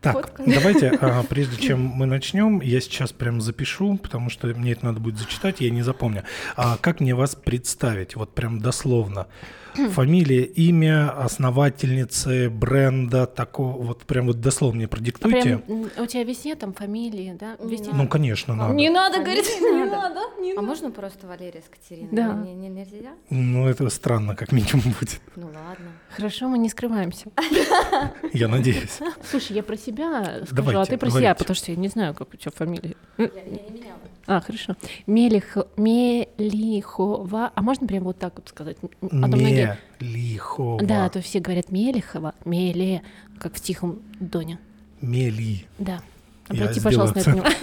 Так, Подкаст. давайте, а, прежде чем мы начнем, я сейчас прям запишу, потому что мне это надо будет зачитать, я не запомню. А как мне вас представить? Вот прям дословно. Фамилия, имя основательницы бренда такого, вот прям вот дословно мне продиктуйте. Прям, у тебя везде там фамилии, да? Везде? Ну, конечно, надо. Не надо Фамилии говорить, не не надо. надо, не А надо. можно просто Валерия с Катериной? Да. Не, не- нельзя? Ну, это странно, как минимум будет. Ну ладно. Хорошо, мы не скрываемся. Я надеюсь. Слушай, я про себя скажу, а Давайте, ты про себя, говорите. потому что я не знаю, как у тебя фамилия. Я, я не меняла. А, хорошо. Мелих, Мелихова. А можно прям вот так вот сказать? А то многие... Мелихова. Да, а то все говорят Мелихова, Меле, как в тихом доне. Мели. Да. Я Обрати, сделаю пожалуйста, на это внимание.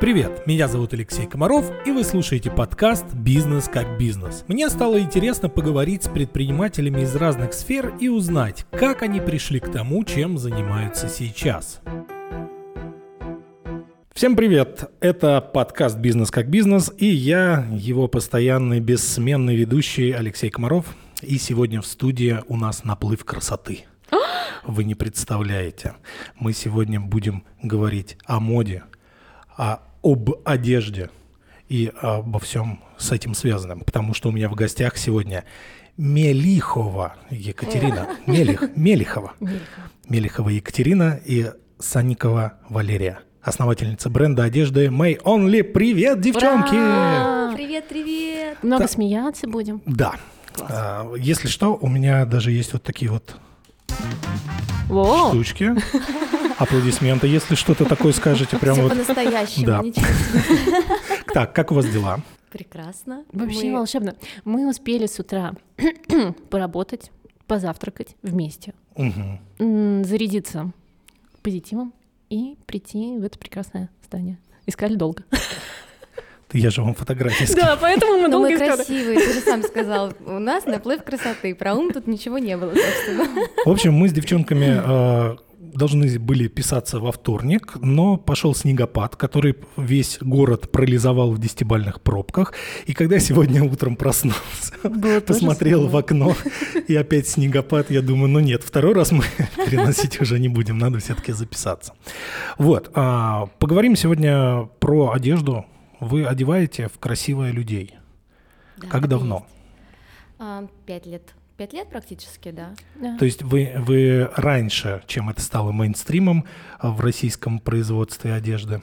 Привет, меня зовут Алексей Комаров, и вы слушаете подкаст «Бизнес как бизнес». Мне стало интересно поговорить с предпринимателями из разных сфер и узнать, как они пришли к тому, чем занимаются сейчас. Всем привет! Это подкаст «Бизнес как бизнес» и я, его постоянный бессменный ведущий Алексей Комаров. И сегодня в студии у нас наплыв красоты. Вы не представляете. Мы сегодня будем говорить о моде, а об одежде и обо всем с этим связанном, потому что у меня в гостях сегодня Мелихова Екатерина, Мелих, Мелихова, Мелихова. Екатерина и Санникова Валерия, основательница бренда одежды May Only. Привет, девчонки! Ура! Привет, привет! Много Да. смеяться будем. Да. Класс. А, Если что, у меня даже есть вот такие вот Во! штучки. Аплодисменты, если что-то такое скажете, прям Все вот. по-настоящему, Да. ничего себе. Так, как у вас дела? Прекрасно. Вообще Мы- волшебно. Мы успели с утра поработать, позавтракать вместе, Мгм. м, зарядиться позитивом и прийти в это прекрасное здание. Искали долго. Я же вам фотографии. Да, поэтому мы долго мы искали. красивые, ты же сам сказал. У нас наплыв красоты. Про ум тут ничего не было, собственно. В общем, мы с девчонками э, должны были писаться во вторник, но пошел снегопад, который весь город парализовал в десятибальных пробках. И когда я сегодня утром проснулся, Было посмотрел в окно, и опять снегопад, я думаю, ну нет, второй раз мы переносить уже не будем, надо все-таки записаться. Вот, а, поговорим сегодня про одежду. Вы одеваете в красивое людей. Да, Как и давно? есть. А, Пять лет. Пять лет практически, да. Да. То есть вы, вы раньше, чем это стало мейнстримом в российском производстве одежды?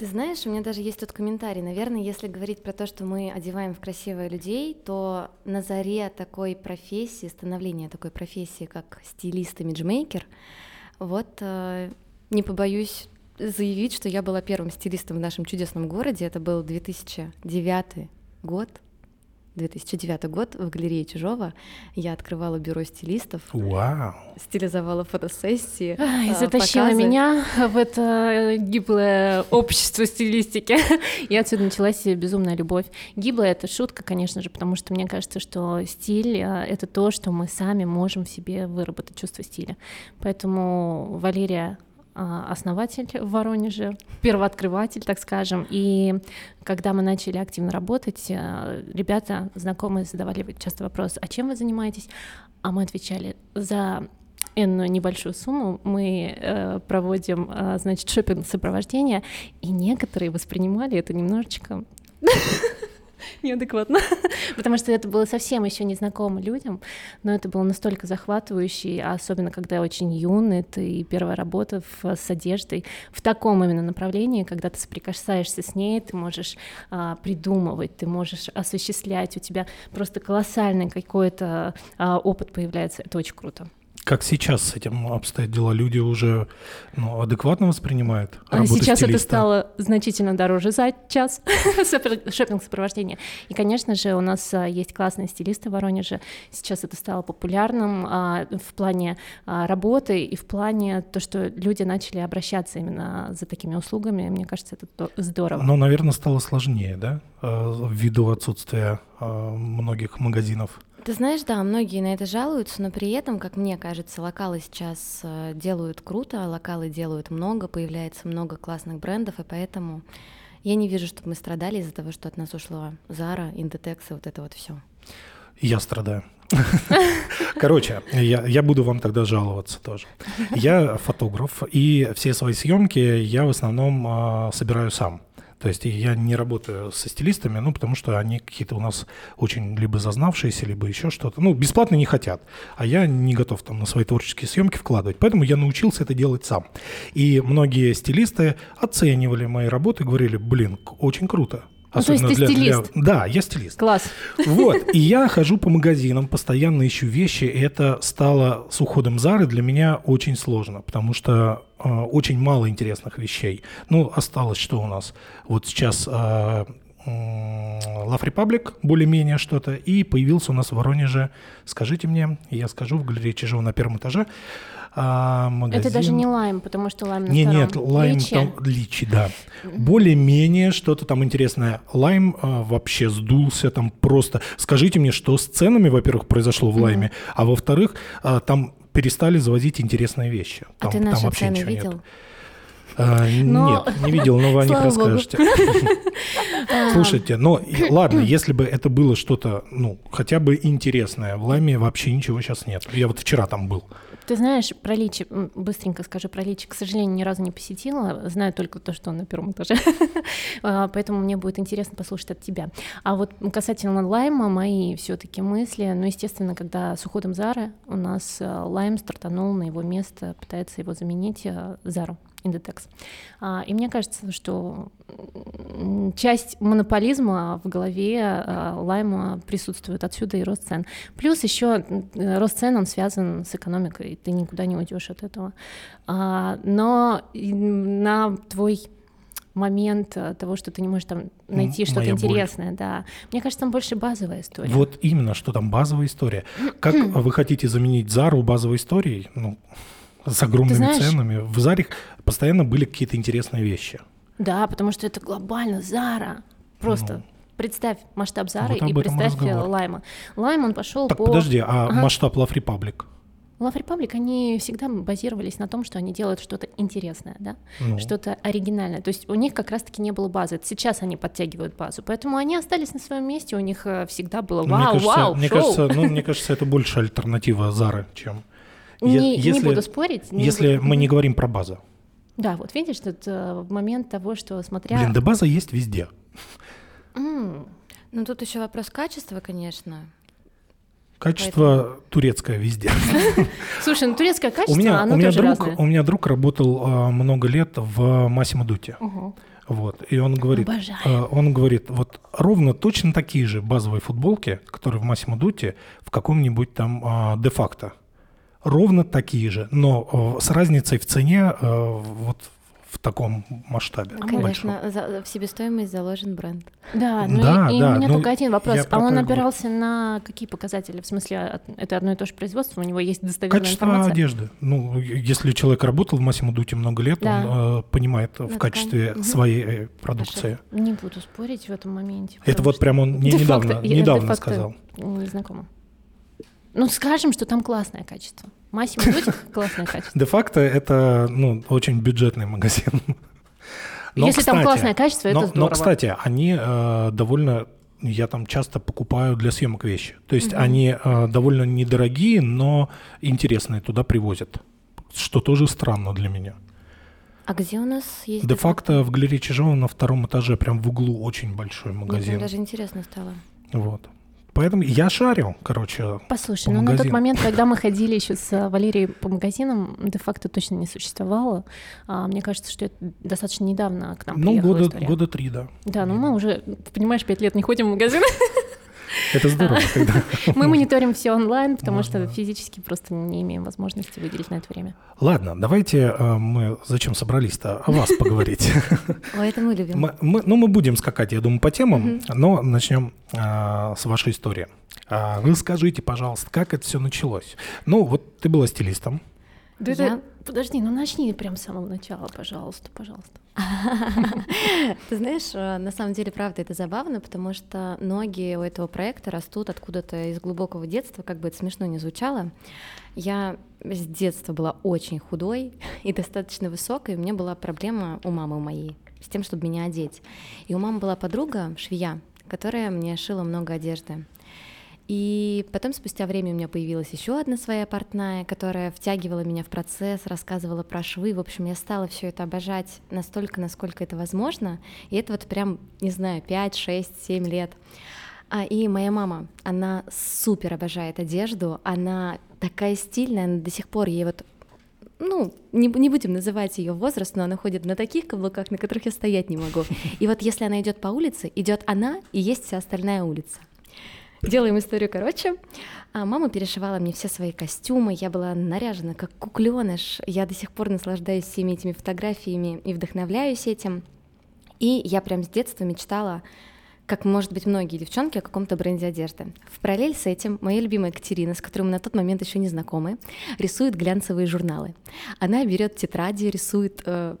Ты знаешь, у меня даже есть тут комментарий. Наверное, если говорить про то, что мы одеваем в красивые людей, то на заре такой профессии, становления такой профессии, как стилист-имиджмейкер, вот э, не побоюсь заявить, что я была первым стилистом в нашем чудесном городе. Это был 2009 год. 2009 год в галерее Чужого я открывала бюро стилистов, Вау! стилизовала фотосессии. Ай, а, затащила показы. меня в это э, гиблое общество стилистики. И отсюда началась безумная любовь. Гиблая — это шутка, конечно же, потому что мне кажется, что стиль э, — это то, что мы сами можем в себе выработать чувство стиля. Поэтому Валерия основатель в Воронеже, первооткрыватель, так скажем. И когда мы начали активно работать, э, ребята, знакомые задавали часто вопрос, а чем вы занимаетесь? А мы отвечали, за небольшую сумму мы э, проводим, э, значит, шопинг сопровождение, и некоторые воспринимали это немножечко неадекватно, потому что это было совсем еще незнакомо людям, но это было настолько захватывающе, а особенно когда очень юный, ты первая работа в- с одеждой в таком именно направлении, когда ты соприкасаешься с ней, ты можешь а, придумывать, ты можешь осуществлять, у тебя просто колоссальный какой-то а, опыт появляется, это очень круто. Как сейчас с этим обстоят дела? Люди уже ну, адекватно воспринимают А Сейчас это стилиста? стало значительно дороже за час шопинг сопровождения. И, конечно же, у нас а, есть классные стилисты в Воронеже. Сейчас это стало популярным а, в плане а, работы и в плане то, что люди начали обращаться именно за такими услугами. Мне кажется, это то- здорово. Но, наверное, стало сложнее, да? Э, Ввиду отсутствия э, многих магазинов. Ты знаешь, да, многие на это жалуются, но при этом, как мне кажется, локалы сейчас э, делают круто, локалы делают много, появляется много классных брендов, и поэтому я не вижу, чтобы мы страдали из-за того, что от нас ушла Зара, Индетекс и вот это вот все. Я страдаю. Короче, я, я буду вам тогда жаловаться тоже. Я фотограф, и все свои съемки я в основном а, собираю сам. То есть я не работаю со стилистами, ну, потому что они какие-то у нас очень либо зазнавшиеся, либо еще что-то. Ну, бесплатно не хотят, а я не готов там на свои творческие съемки вкладывать. Поэтому я научился это делать сам. И многие стилисты оценивали мои работы, говорили, блин, очень круто. Ну, то есть ты для, стилист? Для... Да, я стилист. Класс. Вот, и я хожу по магазинам, постоянно ищу вещи, и это стало с уходом Зары для меня очень сложно, потому что э, очень мало интересных вещей. Ну, осталось что у нас? Вот сейчас э, Love Republic, более-менее что-то, и появился у нас в Воронеже, скажите мне, я скажу, в галерее Чижова на первом этаже, а, магазин... Это даже не лайм, потому что лайм на не, втором. Нет, лайм Личи? там личи, да. Более-менее что-то там интересное. Лайм а, вообще сдулся там просто. Скажите мне, что с ценами, во-первых, произошло в лайме, а во-вторых, а, там перестали завозить интересные вещи. А Там, ты там наши вообще цены ничего видел? нет. А, Но- Нет, не видел, но вы о них расскажете. Слушайте, но и- ладно, если бы это было что-то, ну, хотя бы интересное, в Лайме вообще ничего сейчас нет. Я вот вчера там был. Ты знаешь, про Личи, быстренько скажу про Личи, к сожалению, ни разу не посетила, знаю только то, что он на первом этаже, А, поэтому мне будет интересно послушать от тебя. А вот касательно Лайма, мои все таки мысли, ну, естественно, когда с уходом Зары у нас э, Лайм стартанул на его место, пытается его заменить э, Зару. Индетекс. А, И мне кажется, что часть монополизма в голове э, Лайма присутствует, отсюда и рост цен. Плюс еще рост цен, он связан с экономикой, ты никуда не уйдешь от этого. А, Но на твой момент того, что ты не можешь там найти что-то моя боль. интересное, да. Мне кажется, там больше базовая история. Вот именно, что там базовая история. Как вы хотите заменить Зару базовой историей? Ну, с огромными ценами. В Заре постоянно были какие-то интересные вещи. Да, потому что это глобально Зара. Просто представь масштаб Зары Ну. Вот и представь э, разговор. Лайма. Лайм, он пошел Так, по... подожди, а Ага. масштаб Love Republic? Love Republic, они всегда базировались на том, что они делают что-то интересное, да, Ну. что-то оригинальное. То есть у них как раз-таки не было базы. Это сейчас они подтягивают базу, поэтому они остались на своем месте. У них э, всегда было Ну, мне вау, кажется, вау, мне шоу. кажется, ну, мне кажется, это больше альтернатива Зары, чем... не, Е- не буду спорить. не Если буду- мы не говорим про базу. Да, вот видишь, тут э, момент того, что смотря... Блин, да база есть везде. М, Ну, тут еще вопрос качества, конечно. Качество турецкое везде. Слушай, ну турецкое качество, У меня, оно у, меня тоже друг, разное. у меня друг работал а, много лет в Массимо Дуте. Мгм. Вот. И он говорит, а, он говорит, вот ровно точно такие же базовые футболки, которые в Массимо Дуте, в каком-нибудь там а, де-факто. Ровно такие же, но а, с разницей в цене а, вот в таком масштабе. А большом. Конечно, за- в себестоимость заложен бренд. Да, ну Да, и, и да, у меня ну, только один вопрос. А он и говорю. опирался на какие показатели? В смысле, от- это одно и то же производство, у него есть достоверная Качество информация? одежды. Ну, если человек работал в Массимо Дуте много лет, Да. он э, понимает в ткань. качестве Мгм. своей э, продукции. Не буду спорить в этом моменте. Это вот что прям он мне недавно, недавно сказал. Не знакома. Ну, скажем, что там классное качество. Массимо Дути классное качество. Де-факто это ну, очень бюджетный магазин. Но, Если там кстати, классное качество, это но, здорово. Но, кстати, они э, довольно... Я там часто покупаю для съемок вещи. То есть Мгм. они э, довольно недорогие, но интересные туда привозят. Что тоже странно для меня. А где у нас есть... Де-факто в галерее Чижова на втором этаже, прям в углу, очень большой Мне магазин. прям даже интересно стало. Вот. Поэтому я шарю, короче. Послушай, по ну на тот момент, когда мы ходили еще с э, Валерией по магазинам, де-факто точно не существовало. А, мне кажется, что это достаточно недавно к нам Ну, приехала года, история. года три, да. Да, ну мы уже, понимаешь, пять лет не ходим в магазин. Это здорово, когда... Мы мониторим все онлайн, потому Можно. что физически просто не имеем возможности выделить на это время. Ладно, давайте э, мы зачем собрались-то о вас поговорить. Ой, это мы любим. Мы- мы- ну, мы будем скакать, я думаю, по темам, но начнем а, с вашей истории. А, Расскажите, пожалуйста, как это все началось? Ну, вот ты была стилистом. Да Я- это- Подожди, ну начни прям с самого начала, пожалуйста, пожалуйста. Ты знаешь, э, на самом деле, правда, это забавно, потому что ноги у этого проекта растут откуда-то из глубокого детства, как бы это смешно не звучало. Я с детства была очень худой и достаточно высокой, и у меня была проблема у мамы моей с тем, чтобы меня одеть. И у мамы была подруга, швея, которая мне шила много одежды. И потом спустя время у меня появилась еще одна своя портная, которая втягивала меня в процесс, рассказывала про швы. В общем, я стала все это обожать настолько, насколько это возможно. И это вот прям, не знаю, 5, 6, 7 лет. А, и моя мама, она супер обожает одежду, она такая стильная, она до сих пор ей вот ну, не, не будем называть ее возраст, но она ходит на таких каблуках, на которых я стоять не могу. И вот если она идет по улице, идет она и есть вся остальная улица. Делаем историю короче. А мама перешивала мне все свои костюмы, я была наряжена как кукленыш. Я до сих пор наслаждаюсь всеми этими фотографиями и вдохновляюсь этим. И я прям с детства мечтала как, может быть, многие девчонки о каком-то бренде одежды. В параллель с этим моя любимая Екатерина, с которой мы на тот момент еще не знакомы, рисует глянцевые журналы. Она берет тетради, рисует э,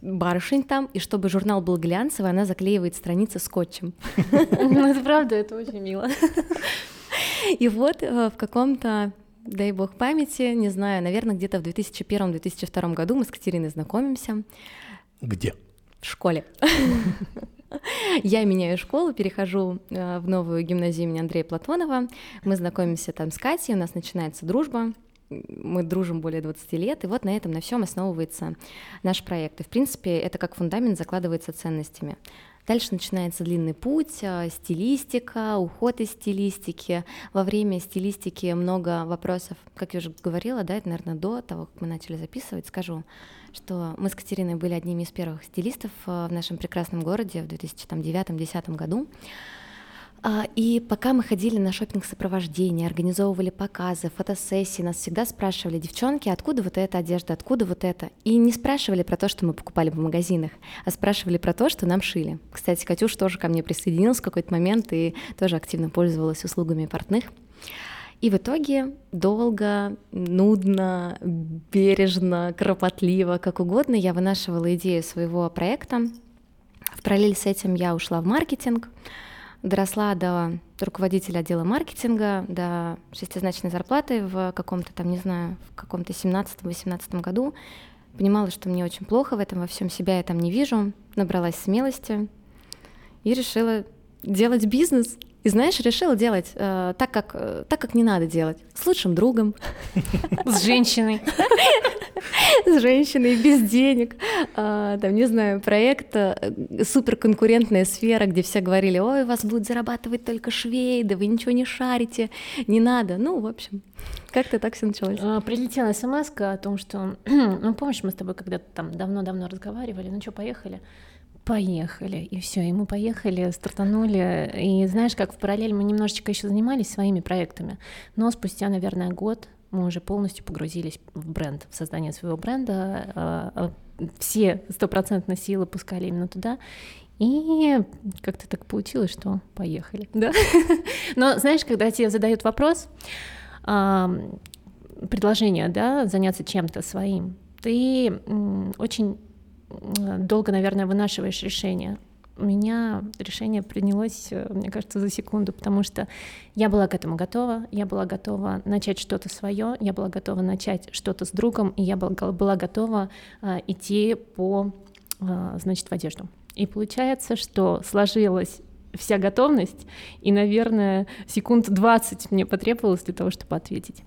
барышень там, и чтобы журнал был глянцевый, она заклеивает страницы скотчем. Ну, это правда, это очень мило. И вот э, в каком-то дай бог памяти, не знаю, наверное, где-то в 2001-2002 году мы с Катериной знакомимся. Где? В школе. Я меняю школу, перехожу э, в новую гимназию имени Андрея Платонова. Мы знакомимся там с Катей, у нас начинается дружба. Мы дружим более 20 лет, и вот на этом, на всем основывается наш проект. И, в принципе, это как фундамент закладывается ценностями. Дальше начинается длинный путь, э, стилистика, уход из стилистики. Во время стилистики много вопросов, как я уже говорила, да, это, наверное, до того, как мы начали записывать, скажу, что мы с Катериной были одними из первых стилистов э, в нашем прекрасном городе в 2009-2010 году. А, и пока мы ходили на шопинг сопровождение, организовывали показы, фотосессии, нас всегда спрашивали, девчонки, откуда вот эта одежда, откуда вот это? И не спрашивали про то, что мы покупали в магазинах, а спрашивали про то, что нам шили. Кстати, Катюш тоже ко мне присоединилась в какой-то момент и тоже активно пользовалась услугами портных. И в итоге долго, нудно, бережно, кропотливо, как угодно я вынашивала идею своего проекта. В параллель с этим я ушла в маркетинг, доросла до руководителя отдела маркетинга, до шестизначной зарплаты в каком-то там, не знаю, в каком-то 17-18 году. Понимала, что мне очень плохо в этом во всем себя я там не вижу, набралась смелости и решила делать бизнес. И знаешь, решила делать э, так, как, э, так, как не надо делать. С лучшим другом. С женщиной. С женщиной, без денег. А, там, не знаю, проект, э, суперконкурентная сфера, где все говорили, ой, вас будет зарабатывать только швей, да вы ничего не шарите, не надо. Ну, в общем, как-то так все началось. А, прилетела смс о том, что, ну, помнишь, мы с тобой когда-то там давно-давно разговаривали, ну что, поехали? Поехали, и все, и мы поехали, стартанули, и знаешь, как в параллель мы немножечко еще занимались своими проектами, но спустя, наверное, год мы уже полностью погрузились в бренд, в создание своего бренда, а, а, все стопроцентно силы пускали именно туда, и как-то так получилось, что поехали, да. Но знаешь, когда тебе задают вопрос, предложение, да, заняться чем-то своим, ты очень долго, наверное, вынашиваешь решение. У меня решение принялось, э, мне кажется, за секунду, потому что я была к этому готова, я была готова начать что-то свое, я была готова начать что-то с другом, и я была готова а, идти по, а, значит, в одежду. И получается, что сложилась вся готовность, и, наверное, секунд 20 мне потребовалось для того, чтобы ответить.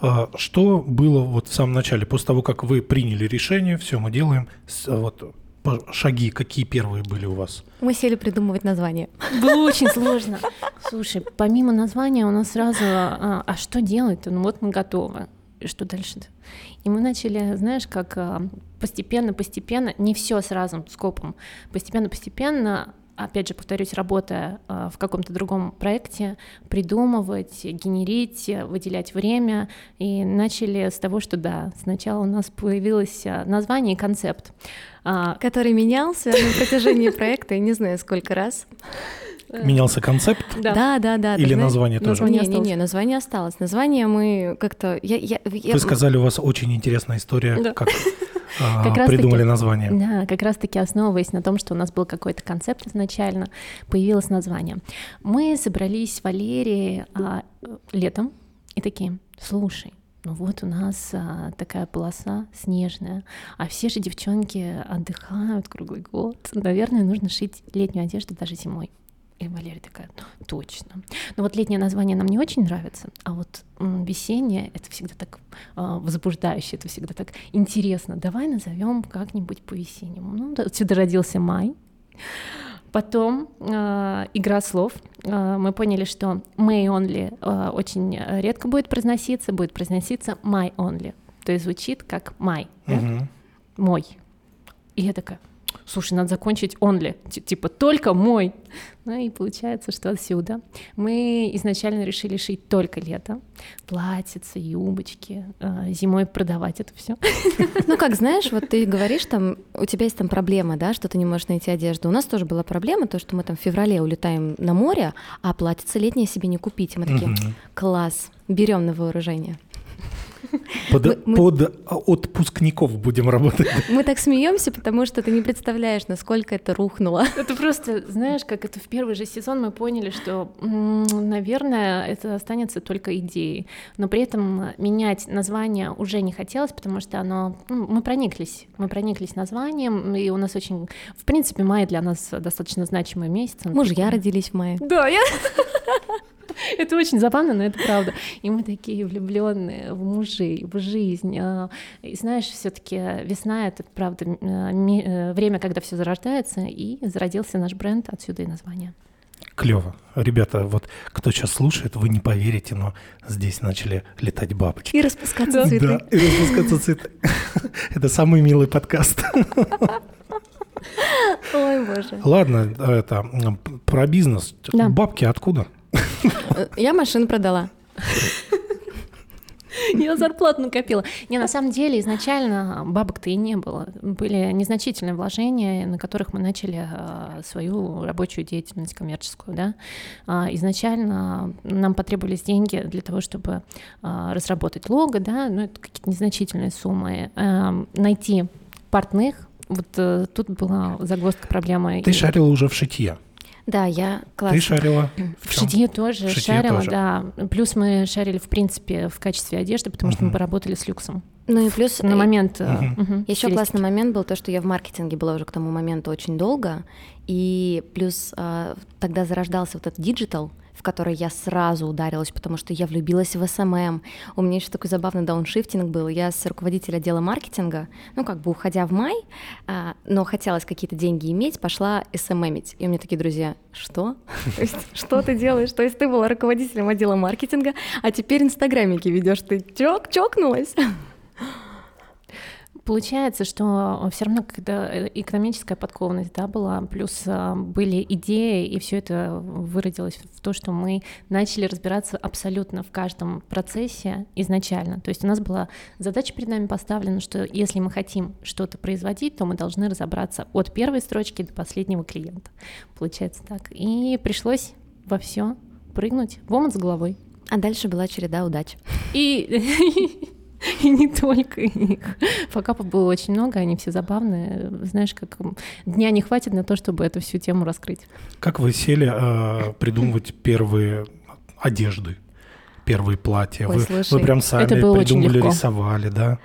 А что было вот в самом начале, после того, как вы приняли решение, все, мы делаем, вот шаги, какие первые были у вас? Мы сели придумывать название. Было очень сложно. Слушай, помимо названия у нас сразу, а, а что делать-то? Ну вот мы готовы. И что дальше? -то? И мы начали, знаешь, как постепенно-постепенно, не все сразу скопом, постепенно-постепенно опять же, повторюсь, работая э, в каком-то другом проекте, придумывать, генерить, выделять время. И начали с того, что да, сначала у нас появилось э, название и концепт. А, Который менялся на протяжении проекта, не знаю сколько раз. Менялся концепт? Да, да, да. да Или название тоже? Название не, не, не, название осталось. Название мы как-то... Я, я, я... Вы сказали, у вас очень интересная история, да. как а, как придумали таки, название. Да, как раз-таки основываясь на том, что у нас был какой-то концепт изначально, появилось название. Мы собрались в Валерии а, летом и такие, слушай, ну вот у нас а, такая полоса снежная, а все же девчонки отдыхают круглый год. Наверное, нужно шить летнюю одежду даже зимой. И Валерия такая, «Ну, точно. Но вот летнее название нам не очень нравится, а вот весеннее это всегда так а, возбуждающе, это всегда так интересно. Давай назовем как-нибудь по-весеннему. Ну, да, отсюда родился май. Потом э, игра слов. Э, мы поняли, что May only э, очень редко будет произноситься, будет произноситься my only. То есть звучит как да? Мгм. мой. И я такая, слушай, надо закончить only, Ти- типа только мой. Ну и получается, что отсюда. Мы изначально решили шить только лето, платьица, юбочки, э, зимой продавать это все. Ну, как знаешь, вот ты говоришь, там, у тебя есть там проблема, да, что ты не можешь найти одежду. У нас тоже была проблема, то, что мы там в феврале улетаем на море, а платьице летнее себе не купить. И мы такие, класс, берем на вооружение. Под, Мы- мы- под отпускников будем работать. Мы так смеемся, потому что ты не представляешь, насколько это рухнуло. Это просто, знаешь, как это в первый же сезон мы поняли, что, наверное, это останется только идеей. Но при этом менять название уже не хотелось, потому что оно... ну, мы прониклись. Мы прониклись названием, и у нас очень... В принципе, май для нас достаточно значимый месяц. Он Мужья такой- родились в мае. Да, я... Это очень забавно, но это правда. И мы такие влюбленные в мужей, в жизнь. А, И знаешь, все-таки весна это правда ми- э, время, когда все зарождается, и зародился наш бренд, отсюда и название. Клево. Ребята, вот кто сейчас слушает, вы не поверите, но здесь начали летать бабочки. И распускаться Да. цветы. Да, и распускаться цветы. Это самый милый подкаст. Ой, боже. Ладно, это про бизнес. Да. Бабки откуда? Я машину продала. Я зарплату накопила. Не, на самом деле, изначально бабок-то и не было. Были незначительные вложения, на которых мы начали а, свою рабочую деятельность коммерческую. Да? А, Изначально нам потребовались деньги для того, чтобы а, разработать лого, да, ну, это какие-то незначительные суммы. Найти портных, вот э, тут была загвоздка проблемы. Ты И- шарила уже в шитье. Да, я Ты классно. шарила В чём? шитье тоже В шитье шарила, тоже. да. Плюс мы шарили, в принципе, в качестве одежды, потому что мы поработали с люксом. Ну и плюс На момент... Мгм. Еще классный момент был то, что я в маркетинге была уже к тому моменту очень долго, и плюс а, тогда зарождался вот этот digital, в который я сразу ударилась, потому что я влюбилась в SMM. У меня еще такой забавный дауншифтинг был. Я с руководителя отдела маркетинга, ну как бы уходя в май, а, но хотелось какие-то деньги иметь, пошла СММить. И у меня такие друзья, что? Что ты делаешь? То есть ты была руководителем отдела маркетинга, а теперь инстаграмики ведешь. Ты чок, чокнулась? Получается, что все равно, когда э, экономическая подкованность да, была, плюс а, были идеи, и все это выродилось в то, что мы начали разбираться абсолютно в каждом процессе изначально. То есть у нас была задача перед нами поставлена, что если мы хотим что-то производить, то мы должны разобраться от первой строчки до последнего клиента. Получается так. И пришлось во все прыгнуть в омут с головой. А дальше была череда удач. И, и не только их. Факапов было очень много, они все забавные. Знаешь, как дня не хватит на то, чтобы эту всю тему раскрыть. Как вы сели э, придумывать первые одежды, первые платья? Ой, вы, слушай, вы прям сами это было очень придумали, легко. рисовали, да?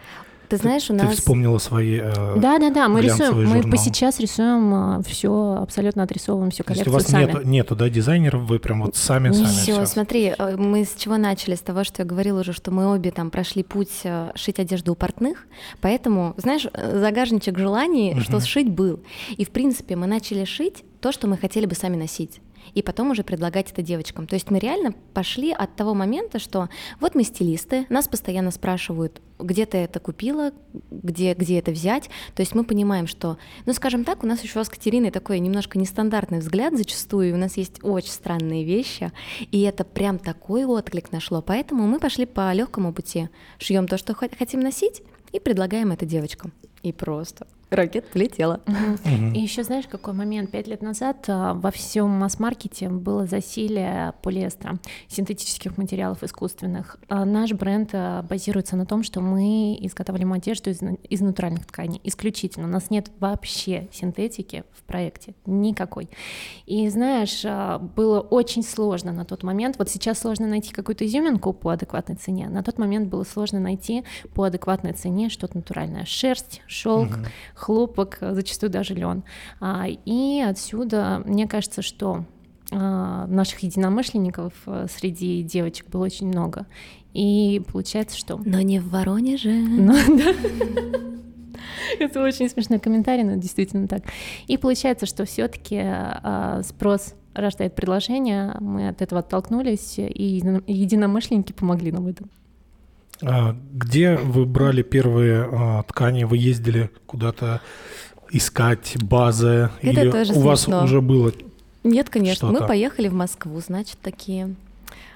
Ты знаешь, у Ты нас... вспомнила свои... э, Да, да, да, мы рисуем, мы журнал. по сейчас рисуем все, абсолютно отрисовываем всю То есть у коллекцию вас сами. нету, нету, да, дизайнеров, вы прям вот сами, сами Все, всё. смотри, э, мы с чего начали? С того, что я говорила уже, что мы обе там прошли путь э, шить одежду у портных, поэтому, знаешь, э, загажничек желаний, что Мгм. сшить был. И, в принципе, мы начали шить то, что мы хотели бы сами носить. И потом уже предлагать это девочкам. То есть мы реально пошли от того момента, что вот мы стилисты, нас постоянно спрашивают, где ты это купила, где, где это взять. То есть мы понимаем, что, ну, скажем так, у нас еще с Катериной такой немножко нестандартный взгляд зачастую, и у нас есть очень странные вещи, и это прям такой отклик нашло. Поэтому мы пошли по легкому пути. Шьем то, что хо- хотим носить, и предлагаем это девочкам. И просто ракета полетела. И еще знаешь, какой момент? Пять лет назад а, во всем масс-маркете было засилие полиэстера, синтетических материалов искусственных. А Наш бренд а, базируется на том, что мы изготавливаем одежду из, на- из натуральных тканей, исключительно. У нас нет вообще синтетики в проекте, никакой. И знаешь, было очень сложно на тот момент. Вот сейчас сложно найти какую-то изюминку по адекватной цене. На тот момент было сложно найти по адекватной цене что-то натуральное. Шерсть, шелк. Хлопок, а, зачастую даже лен. А, И отсюда, мне кажется, что а, наших единомышленников э, среди девочек было очень много. И получается, что... Но не в Воронеже. Ну, да. Это очень смешной комментарий, но действительно так. И получается, что все-таки а, спрос рождает предложение, мы от этого оттолкнулись, и единомышленники помогли нам в этом. А где вы брали первые а, ткани? Вы ездили куда-то искать базы? Это или тоже у вас смешно. уже было Нет, конечно. Мы поехали в Москву, значит, такие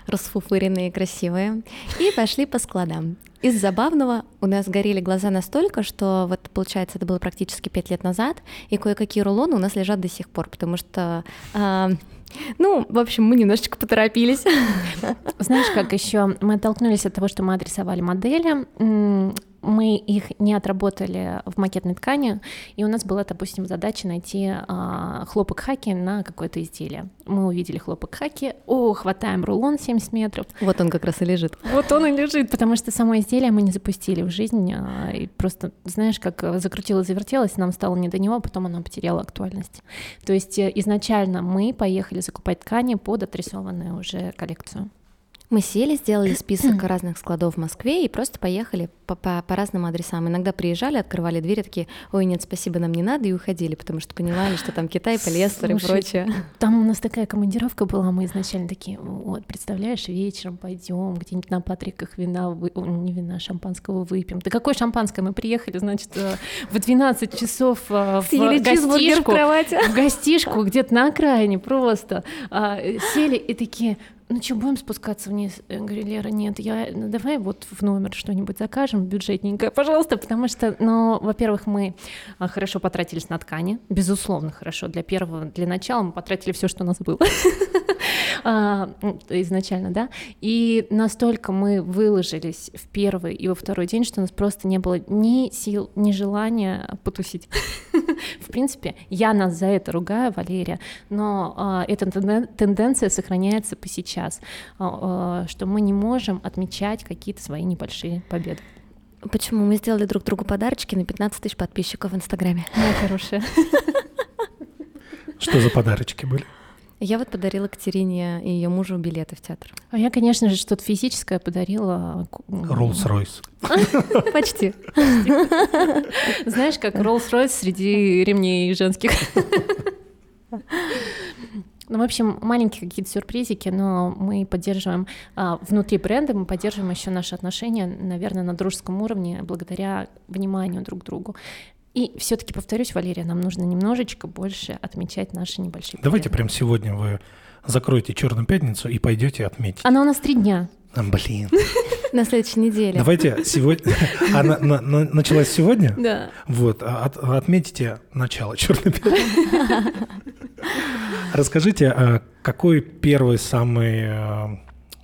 расфуфыренные, красивые, и пошли по складам. Из забавного у нас горели глаза настолько, что вот, получается, это было практически пять лет назад, и кое-какие рулоны у нас лежат до сих пор, потому что, а, ну, в общем, мы немножечко поторопились. Знаешь, как еще мы оттолкнулись от того, что мы адресовали модели, мы их не отработали в макетной ткани, и у нас была, допустим, задача найти а, хлопок хаки на какое-то изделие. Мы увидели хлопок хаки, о, хватаем рулон 70 метров, Вот он как раз и лежит. вот он и лежит, потому что само изделие мы не запустили в жизнь, а, и просто, знаешь, как э, закрутилось, завертелось, нам стало не до него, а потом оно потеряло актуальность. То есть э, изначально мы поехали закупать ткани под отрисованную уже коллекцию. Мы сели, сделали список разных складов в Москве и просто поехали по, по- по разным адресам. Иногда приезжали, открывали двери, такие, ой, нет, спасибо, нам не надо, и уходили, потому что понимали, что там Китай, полиэстер и Слушай, прочее. Там у нас такая командировка была, мы изначально такие, вот, представляешь, вечером пойдем где-нибудь на Патриках вина, вы- не вина, шампанского выпьем. Да какое шампанское? Мы приехали, значит, э, в 12 часов э, в Съели в гостишку, кровати. в гостишку где-то на окраине просто. А, Сели и такие, ну что, будем спускаться вниз? Я говорю, Лера, нет, я, ну, давай вот в номер что-нибудь закажем бюджетненькое, пожалуйста, потому что, ну, во-первых, мы а, хорошо потратились на ткани, безусловно, хорошо. Для первого, для начала мы потратили все, что у нас было изначально, да. И настолько мы выложились в первый и во второй день, что у нас просто не было ни сил, ни желания потусить. В принципе, я нас за это ругаю, Валерия, но а, эта тенден- тенденция сохраняется по сейчас, а, а, что мы не можем отмечать какие-то свои небольшие победы. Почему? Мы сделали друг другу подарочки на 15 тысяч подписчиков в Инстаграме. Моя хорошая. Что за подарочки были? Я вот подарила Катерине и ее мужу билеты в театр. А я, конечно же, что-то физическое подарила. Rolls-Royce. Почти. Знаешь, как Rolls-Royce среди ремней женских. Ну, в общем, маленькие какие-то сюрпризики, но мы поддерживаем а, внутри бренда, мы поддерживаем еще наши отношения, наверное, на дружеском уровне благодаря вниманию друг к другу. И все-таки повторюсь, Валерия, нам нужно немножечко больше отмечать наши небольшие. Давайте победы. прям сегодня вы закроете Черную пятницу и пойдете отметить. Она у нас три дня. А, блин. На следующей неделе. Давайте сегодня. Она на- на- началась сегодня? Да. Вот, а от- отметите начало Черной пятницы. Расскажите, а какой первый самый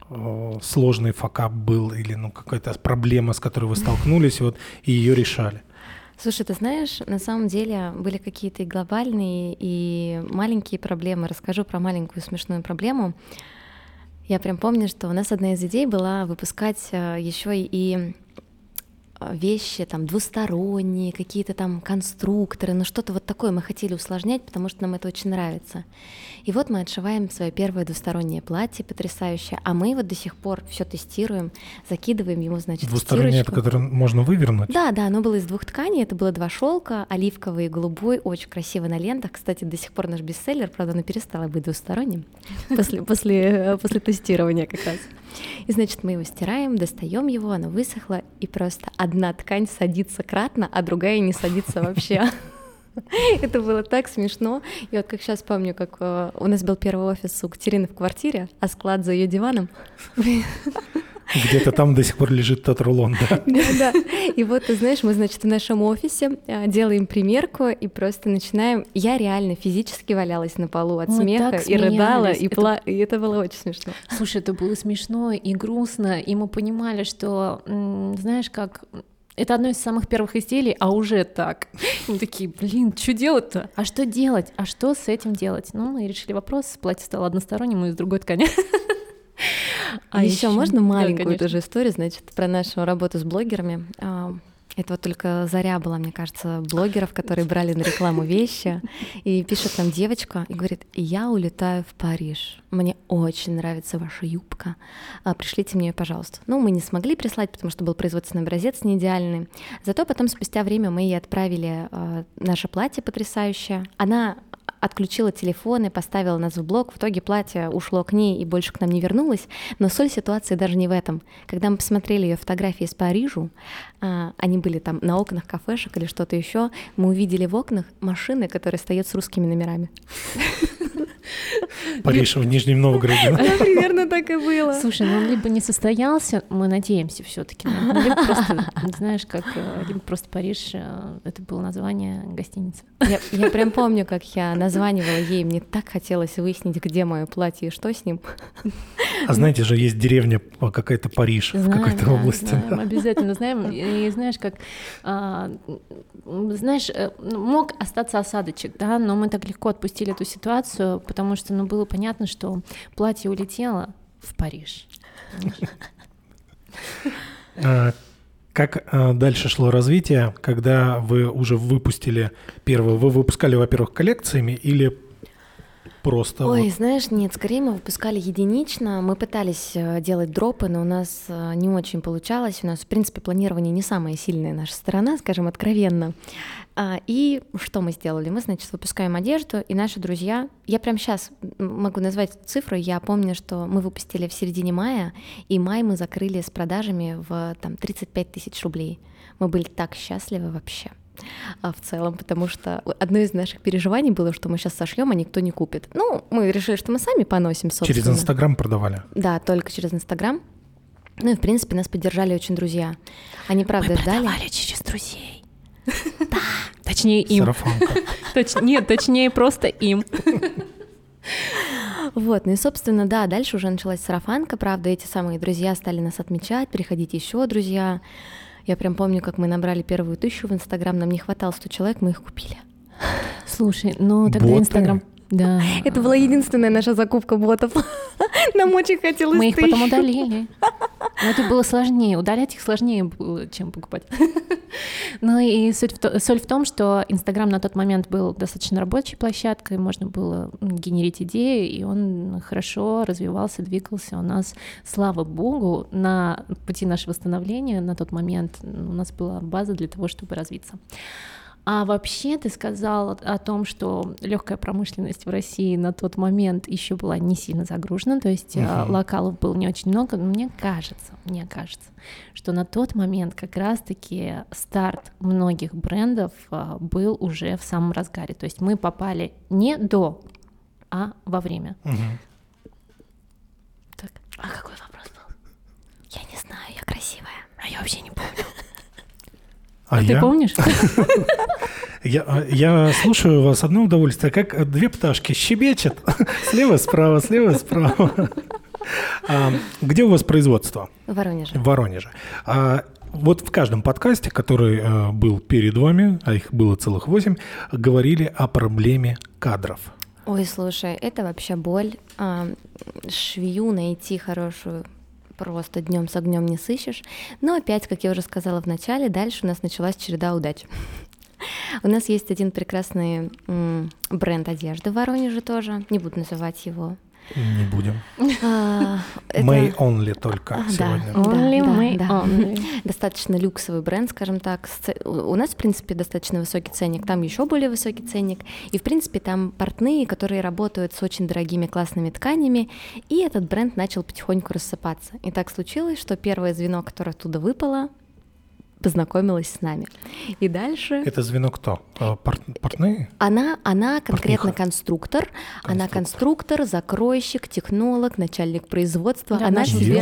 э, сложный факап был или ну какая-то проблема, с которой вы столкнулись, вот и ее решали? Слушай, ты знаешь, на самом деле были какие-то и глобальные, и маленькие проблемы. Расскажу про маленькую смешную проблему. Я прям помню, что у нас одна из идей была выпускать еще и э, вещи там двусторонние, какие-то там конструкторы, ну что-то вот такое мы хотели усложнять, потому что нам это очень нравится. И вот мы отшиваем свое первое двустороннее платье потрясающее, а мы вот до сих пор все тестируем, закидываем ему, значит, Двустороннее, это которое можно вывернуть? Да, да, оно было из двух тканей. Это было два шелка, оливковый и голубой, очень красиво на лентах. Кстати, до сих пор наш бестселлер, правда, оно перестало быть двусторонним после, после, э, после тестирования как раз. Значит, мы его стираем, достаем его, оно высохло, и просто одна ткань садится кратно, а другая не садится вообще. Это было так смешно. И вот как сейчас помню, как э, у нас был первый офис у Катерины в квартире, а склад за ее диваном. Где-то там до сих пор лежит тот рулон, да? Да, да. И вот, ты знаешь, мы, значит, в нашем офисе а, делаем примерку и просто начинаем... Я реально физически валялась на полу от Мы смеха и рыдала, и, Это- пла... и это было очень смешно. Слушай, это было смешно и грустно, и мы понимали, что, знаешь, как это одно из самых первых изделий, а уже так. Мы такие, блин, что делать-то? А что делать? А что с этим делать? Ну, мы решили вопрос, платье стало односторонним из другой ткани. А еще можно маленькую тоже историю, значит, про нашу работу с блогерами. А, Это вот только Заря была, мне кажется, блогеров, которые брали на рекламу вещи. И пишет там девочка и говорит, я улетаю в Париж. Мне очень нравится ваша юбка. А, пришлите мне ее, пожалуйста. Ну, мы не смогли прислать, потому что был производственный образец не идеальный. Зато потом спустя время мы ей отправили э, наше платье потрясающее. Она отключила телефон и поставила нас в блок. В итоге платье ушло к ней и больше к нам не вернулось. Но соль ситуации даже не в этом. Когда мы посмотрели ее фотографии из Парижу, а, они были там на окнах кафешек или что-то еще, мы увидели в окнах машины, которые стоят с русскими номерами. Париж в Нижнем Новгороде. Примерно так и было. Слушай, ну он либо не состоялся, мы надеемся все-таки, либо просто, знаешь, как э, либо просто Париж, э, это было название гостиницы. Я, я прям помню, как я названивала ей, мне так хотелось выяснить, где мое платье и что с ним. А знаете же, есть деревня какая-то Париж знаем, в какой-то да, области. Знаем, обязательно знаем. И знаешь, как, а, знаешь, э, ну, мог остаться осадочек, да, но мы так легко отпустили эту ситуацию, потому что, ну, было понятно, что платье улетело в Париж. А, Как а, дальше шло развитие, когда вы уже выпустили первую? Вы выпускали, во-первых, коллекциями или просто... Ой, вот- знаешь, нет, скорее мы выпускали единично. Мы пытались э, делать дропы, но у нас э, не очень получалось. У нас, в принципе, планирование не самая сильная наша сторона, скажем откровенно. А, И что мы сделали? Мы, значит, выпускаем одежду, и наши друзья... Я прямо сейчас могу назвать цифру. Я помню, что мы выпустили в середине мая, и май мы закрыли с продажами в там, 35 тысяч рублей. Мы были так счастливы вообще в целом, потому что одно из наших переживаний было, что мы сейчас сошлем, а никто не купит. Ну, мы решили, что мы сами поносим, собственно. Через Инстаграм продавали. Да, только через Инстаграм. Ну и, в принципе, нас поддержали очень друзья. Они, правда, ждали. через друзей. Да. Точнее, им. Нет, точнее, просто им. Вот, ну и, собственно, да, дальше уже началась сарафанка, правда, эти самые друзья стали нас отмечать, приходить еще друзья. Я прям помню, как мы набрали первую тысячу в Инстаграм, нам не хватало 100 человек, мы их купили. Слушай, ну тогда? Инстаграм... Да. Это была единственная наша закупка ботов. Нам очень хотелось Мы их потом тысячу. удалили. Но это было сложнее. Удалять их сложнее было, чем покупать. Ну и суть в то- соль в том, что Инстаграм на тот момент был достаточно рабочей площадкой, можно было генерить идеи, и он хорошо развивался, двигался. У нас, слава богу, на пути нашего становления на тот момент у нас была база для того, чтобы развиться. А вообще ты сказал о том, что легкая промышленность в России на тот момент еще была не сильно загружена, то есть Мгм. локалов было не очень много, но мне кажется, мне кажется, что на тот момент как раз-таки старт многих брендов а, был уже в самом разгаре, то есть мы попали не до, а во время. Мгм. Так, а какой вопрос был? Я не знаю, я красивая. А я вообще не помню. А Ты я, помнишь? я, а, я слушаю вас одно удовольствие, как две пташки щебечет слева, справа, слева, справа. А, Где у вас производство? В Воронеже. В Воронеже. А вот в каждом подкасте, который э, был перед вами, а их было целых восемь, говорили о проблеме кадров. Ой, слушай, это вообще боль. А, Швею найти хорошую просто днем с огнем не сыщешь. Но опять, как я уже сказала в начале, дальше у нас началась череда удач. У нас есть один прекрасный бренд одежды в Воронеже тоже. Не буду называть его. Не будем. А, May only только А, сегодня. Only only. достаточно люксовый бренд, скажем так. У нас, в принципе, достаточно высокий ценник, там еще более высокий ценник. И, в принципе, там портные, которые работают с очень дорогими классными тканями, и этот бренд начал потихоньку рассыпаться. И так случилось, что первое звено, которое оттуда выпало, познакомилась с нами. И дальше Это звено кто? Э, пор- Портные? она, она конкретно Портниха. конструктор, она Конструктор. конструктор, закройщик, технолог, начальник производства. Да, она себе...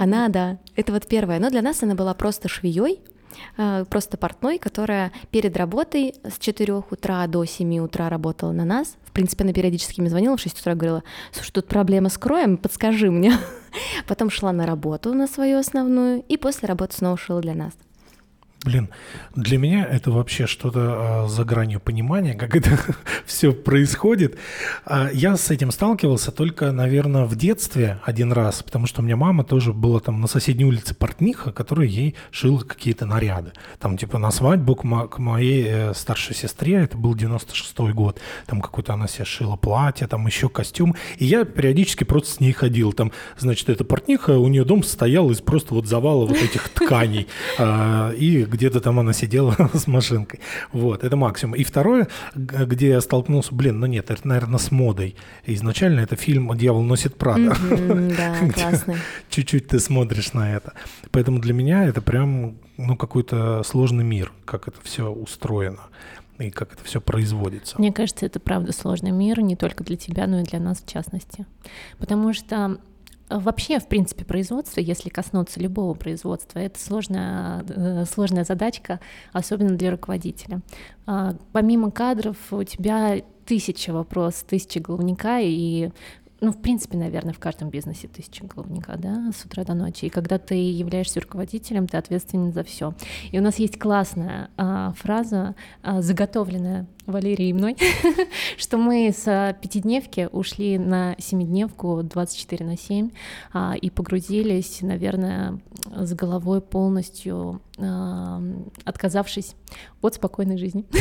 Она, да, это вот первое. Но для нас она была просто швеей, э, просто портной, которая перед работой с 4 утра до 7 утра работала на нас. В принципе, она периодически мне звонила в 6 утра, говорила, слушай, тут проблема с кроем, подскажи мне. Потом шла на работу на свою основную, и после работы снова шила для нас. Блин, для меня это вообще что-то а, за гранью понимания, как это все происходит. А, я с этим сталкивался только, наверное, в детстве один раз, потому что у меня мама тоже была там на соседней улице портниха, которая ей шила какие-то наряды. Там типа на свадьбу к, мо- к моей э, старшей сестре, это был 96-й год, там какой-то она себе шила платье, там еще костюм. И я периодически просто с ней ходил. Там, значит, эта портниха, у нее дом состоял из просто вот завала вот этих тканей. А, И где-то там она сидела с машинкой. Вот, это максимум. И второе, где я столкнулся, блин, ну нет, это, наверное, с модой. Изначально это фильм «Дьявол носит Прада». Да, классный. Чуть-чуть ты смотришь на это. Поэтому для меня это прям, ну, какой-то сложный мир, как это все устроено и как это все производится. Мне кажется, это правда сложный мир, не только для тебя, но и для нас в частности. Потому что Вообще, в принципе, производство, если коснуться любого производства, это сложная, э, сложная задачка, особенно для руководителя. А, Помимо кадров у тебя тысяча вопросов, тысяча головника, и ну, в принципе, наверное, в каждом бизнесе тысяча головника, да, с утра до ночи. И когда ты являешься руководителем, ты ответственен за все. И у нас есть классная а, фраза, а, заготовленная Валерией и мной, что мы с а, пятидневки ушли на семидневку 24 на 7 а, и погрузились, наверное, с головой полностью а, отказавшись от спокойной жизни.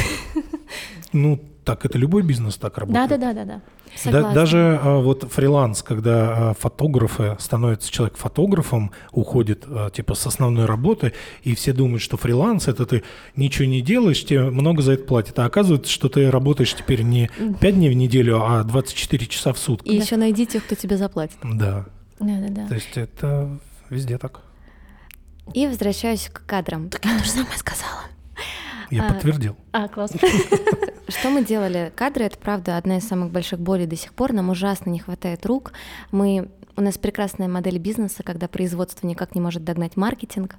Ну, так это любой бизнес так работает. Да, да, да, да, да. Да- Согласна. даже а, вот фриланс, когда а, фотографы становится человек фотографом, уходит а, типа с основной работы, и все думают, что фриланс это ты ничего не делаешь, тебе много за это платят. А оказывается, что ты работаешь теперь не 5 дней в неделю, а 24 часа в сутки. И еще найди тех, кто тебе заплатит. Да. Да, да, да. То есть это везде так. И возвращаюсь к кадрам. Так я тоже самое сказала. Я А, подтвердил. А, класс. Что мы делали? Кадры — это, правда, одна из самых больших болей до сих пор. Нам ужасно не хватает рук. Мы... У нас прекрасная модель бизнеса, когда производство никак не может догнать маркетинг.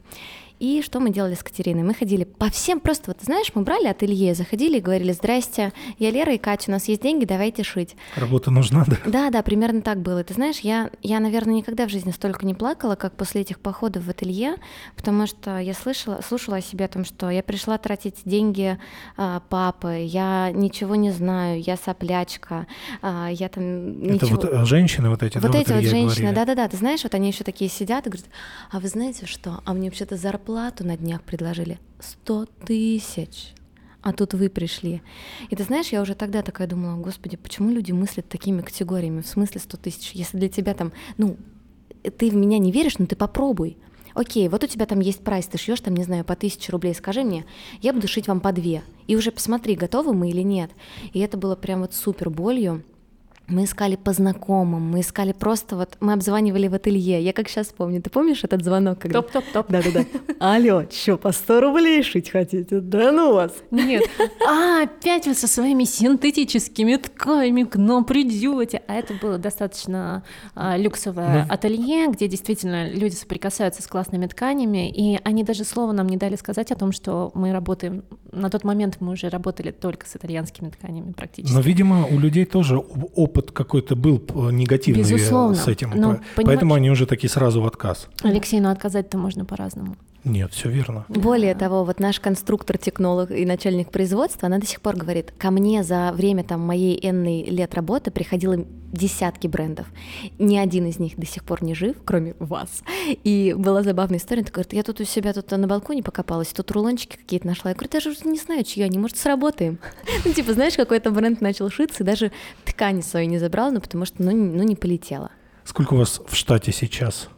И что мы делали с Катериной? Мы ходили по всем, просто вот, знаешь, мы брали ателье, заходили и говорили, здрасте, я Лера и Катя, у нас есть деньги, давайте шить. Работа нужна, да? Да, да, примерно так было. Ты знаешь, я, я, наверное, никогда в жизни столько не плакала, как после этих походов в ателье, потому что я слышала, слушала о себе о том, что я пришла тратить деньги а, папы, я ничего не знаю, я соплячка, а, я там Это ничего... вот э, женщины вот эти, Вот да, эти вот женщины, да-да-да, ты знаешь, вот они еще такие сидят и говорят, а вы знаете что, а мне вообще-то зарплату на днях предложили 100 тысяч, а тут вы пришли. И ты знаешь, я уже тогда такая думала, господи, почему люди мыслят такими категориями, в смысле 100 тысяч, если для тебя там, ну, ты в меня не веришь, ну ты попробуй. Окей, вот у тебя там есть прайс, ты шьешь там, не знаю, по тысяче рублей, скажи мне, я буду шить вам по две. И уже посмотри, готовы мы или нет. И это было прям вот супер болью. Мы искали по знакомым, мы искали просто вот, мы обзванивали в ателье. Я как сейчас помню. Ты помнишь этот звонок? Когда... Топ-топ-топ. Да-да-да. Алло, что, по 100 рублей шить хотите? Да ну вас. Нет. А, опять вы со своими синтетическими тканями к нам придете. А это было достаточно а, люксовое Ну. ателье, где действительно люди соприкасаются с классными тканями, и они даже слова нам не дали сказать о том, что мы работаем. На тот момент мы уже работали только с итальянскими тканями практически. Но, видимо, у людей тоже опыт какой-то был негативный э, Безусловно. с этим. Но, понимаешь- Поэтому они уже такие сразу в отказ. Алексей, ну отказать-то можно по-разному. Нет, все верно. Более того, вот наш конструктор-технолог и начальник производства, она до сих пор говорит, ко мне за время там моей энной лет работы приходило десятки брендов. Ни один из них до сих пор не жив, кроме вас. И была забавная история, она говорит, я тут у себя тут на балконе покопалась, тут рулончики какие-то нашла. Я говорю, даже не знаю, чьи они, может, сработаем. Ну, типа, знаешь, какой-то бренд начал шиться, и даже ткани свою не забрал, ну, потому что, ну, не- ну, не полетело. Сколько у вас в штате сейчас?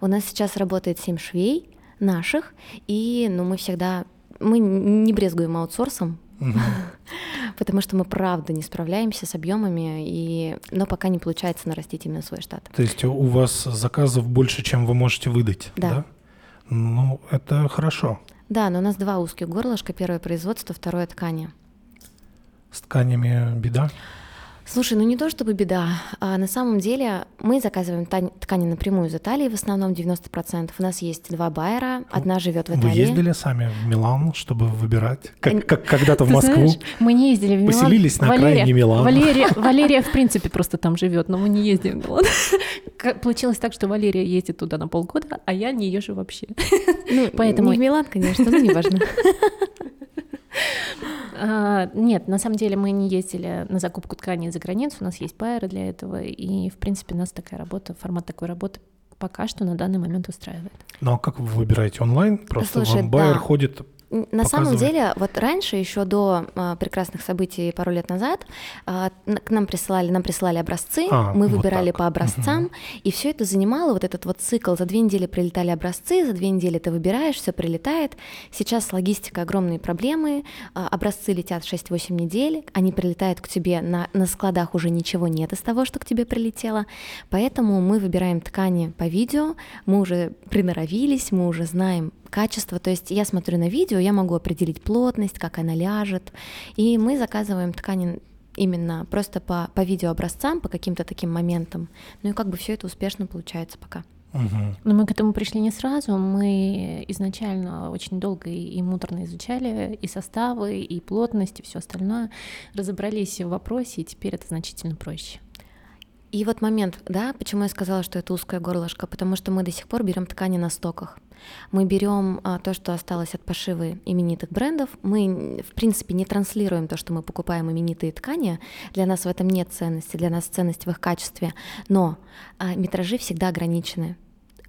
У нас сейчас работает 7 швей наших, и ну, мы всегда мы не брезгуем аутсорсом, потому что мы правда не справляемся с объемами, и... но пока не получается нарастить именно свой штат. То есть у вас заказов больше, чем вы можете выдать? Да. Ну, это хорошо. Да, но у нас два узких горлышка. Первое производство, второе ткани. С тканями беда? Слушай, ну не то чтобы беда. А на самом деле мы заказываем тань- ткани напрямую из Италии, в основном 90%. У нас есть два байера, одна живет в Вы Италии. ездили сами в Милан, чтобы выбирать? Как, как когда-то в Москву? знаешь, мы не ездили в Милан. Поселились на Валерия- окраине Милана. Валерия, Валерия, в принципе, просто там живет, но мы не ездим в Милан. Получилось так, что Валерия ездит туда на полгода, а я не езжу вообще. Ну, Поэтому- Не в Милан, конечно, но неважно. А, Нет, на самом деле мы не ездили на закупку тканей за границу, у нас есть байеры для этого, и, в принципе, нас такая работа, формат такой работы пока что на данный момент устраивает. Ну а как вы выбираете онлайн? Просто Слушай, вам байер да. ходит На самом деле, вот раньше, еще до а, прекрасных событий пару лет назад, а, к нам присылали, нам присылали образцы, А, мы вот выбирали так. по образцам, и все это занимало вот этот вот цикл. За две недели прилетали образцы, за две недели ты выбираешь, все прилетает. Сейчас с логистикой огромные проблемы, а, образцы летят 6-8 недель, они прилетают к тебе, на, на складах уже ничего нет из того, что к тебе прилетело, поэтому мы выбираем ткани по видео, мы уже приноровились, мы уже знаем качество, то есть я смотрю на видео, я могу определить плотность, как она ляжет, и мы заказываем ткани именно просто по, по видеообразцам, по каким-то таким моментам. Ну и как бы все это успешно получается пока. Но мы к этому пришли не сразу, мы изначально очень долго и и муторно изучали и составы, и плотность, и все остальное, разобрались в вопросе, и теперь это значительно проще. И вот момент, да, почему я сказала, что это узкое горлышко, потому что мы до сих пор берем ткани на стоках. Мы берем а, то, что осталось от пошивы именитых брендов. Мы, в принципе, не транслируем то, что мы покупаем именитые ткани. Для нас в этом нет ценности, для нас ценность в их качестве. Но а, метражи всегда ограничены.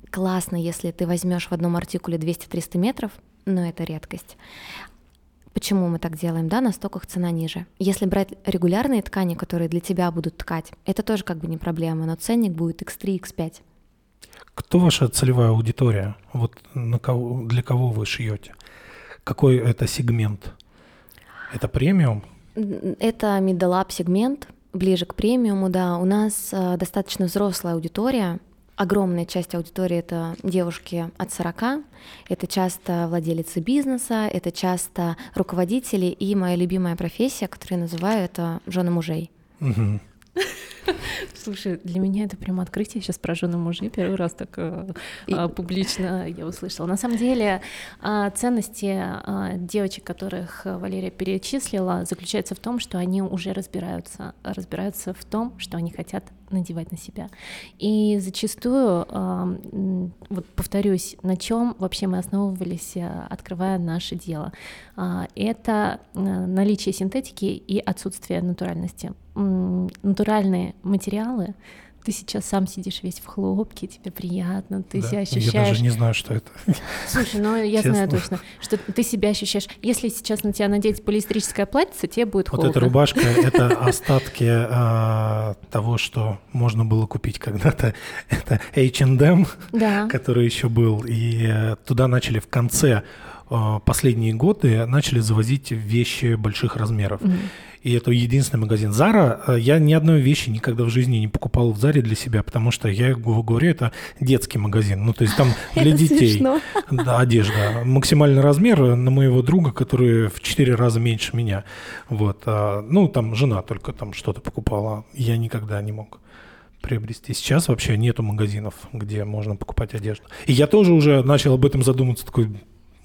Классно, если ты возьмешь в одном артикуле 200-300 метров, но это редкость. Почему мы так делаем? Да, на стоках цена ниже. Если брать регулярные ткани, которые для тебя будут ткать, это тоже как бы не проблема, но ценник будет x3, x5. Кто ваша целевая аудитория? Вот на кого, для кого вы шьете? Какой это сегмент? Это премиум? Это middle up сегмент, ближе к премиуму, да. У нас э, достаточно взрослая аудитория. Огромная часть аудитории это девушки от 40, это часто владелицы бизнеса, это часто руководители и моя любимая профессия, которую я называю это жены мужей. Слушай, для меня это прямо открытие сейчас про жены мужей. Первый раз так э, а, публично я услышала. На самом деле а, ценности а, девочек, которых э, Валерия перечислила, заключаются в том, что они уже разбираются, разбираются в том, что они хотят надевать на себя. И зачастую, вот повторюсь, на чем вообще мы основывались, а, открывая наше дело, А, это а, наличие синтетики и отсутствие натуральности. Натуральные материалы, ты сейчас сам сидишь весь в хлопке, тебе приятно, ты Да? себя Я ощущаешь. даже не знаю, что это. Слушай, ну я знаю Честно. точно, что ты себя ощущаешь. Если сейчас на тебя надеть полиэстерическое платьице, тебе будет Вот холодно. эта рубашка — это остатки а, того, что можно было купить когда-то. Это H&M, Да. который еще был. И туда начали в конце э, последние годы начали завозить вещи больших размеров. Мгм. И это единственный магазин. Зара, э, я ни одной вещи никогда в жизни не покупал в Заре для себя, потому что я говорю, это детский магазин. Ну, то есть там для детей. Да, одежда. Максимальный размер на моего друга, который в 4 раза меньше меня. Вот. а, Ну, там жена только там что-то покупала. Я никогда не мог приобрести. Сейчас вообще нету магазинов, где можно покупать одежду. И я тоже уже начал об этом задуматься, такой,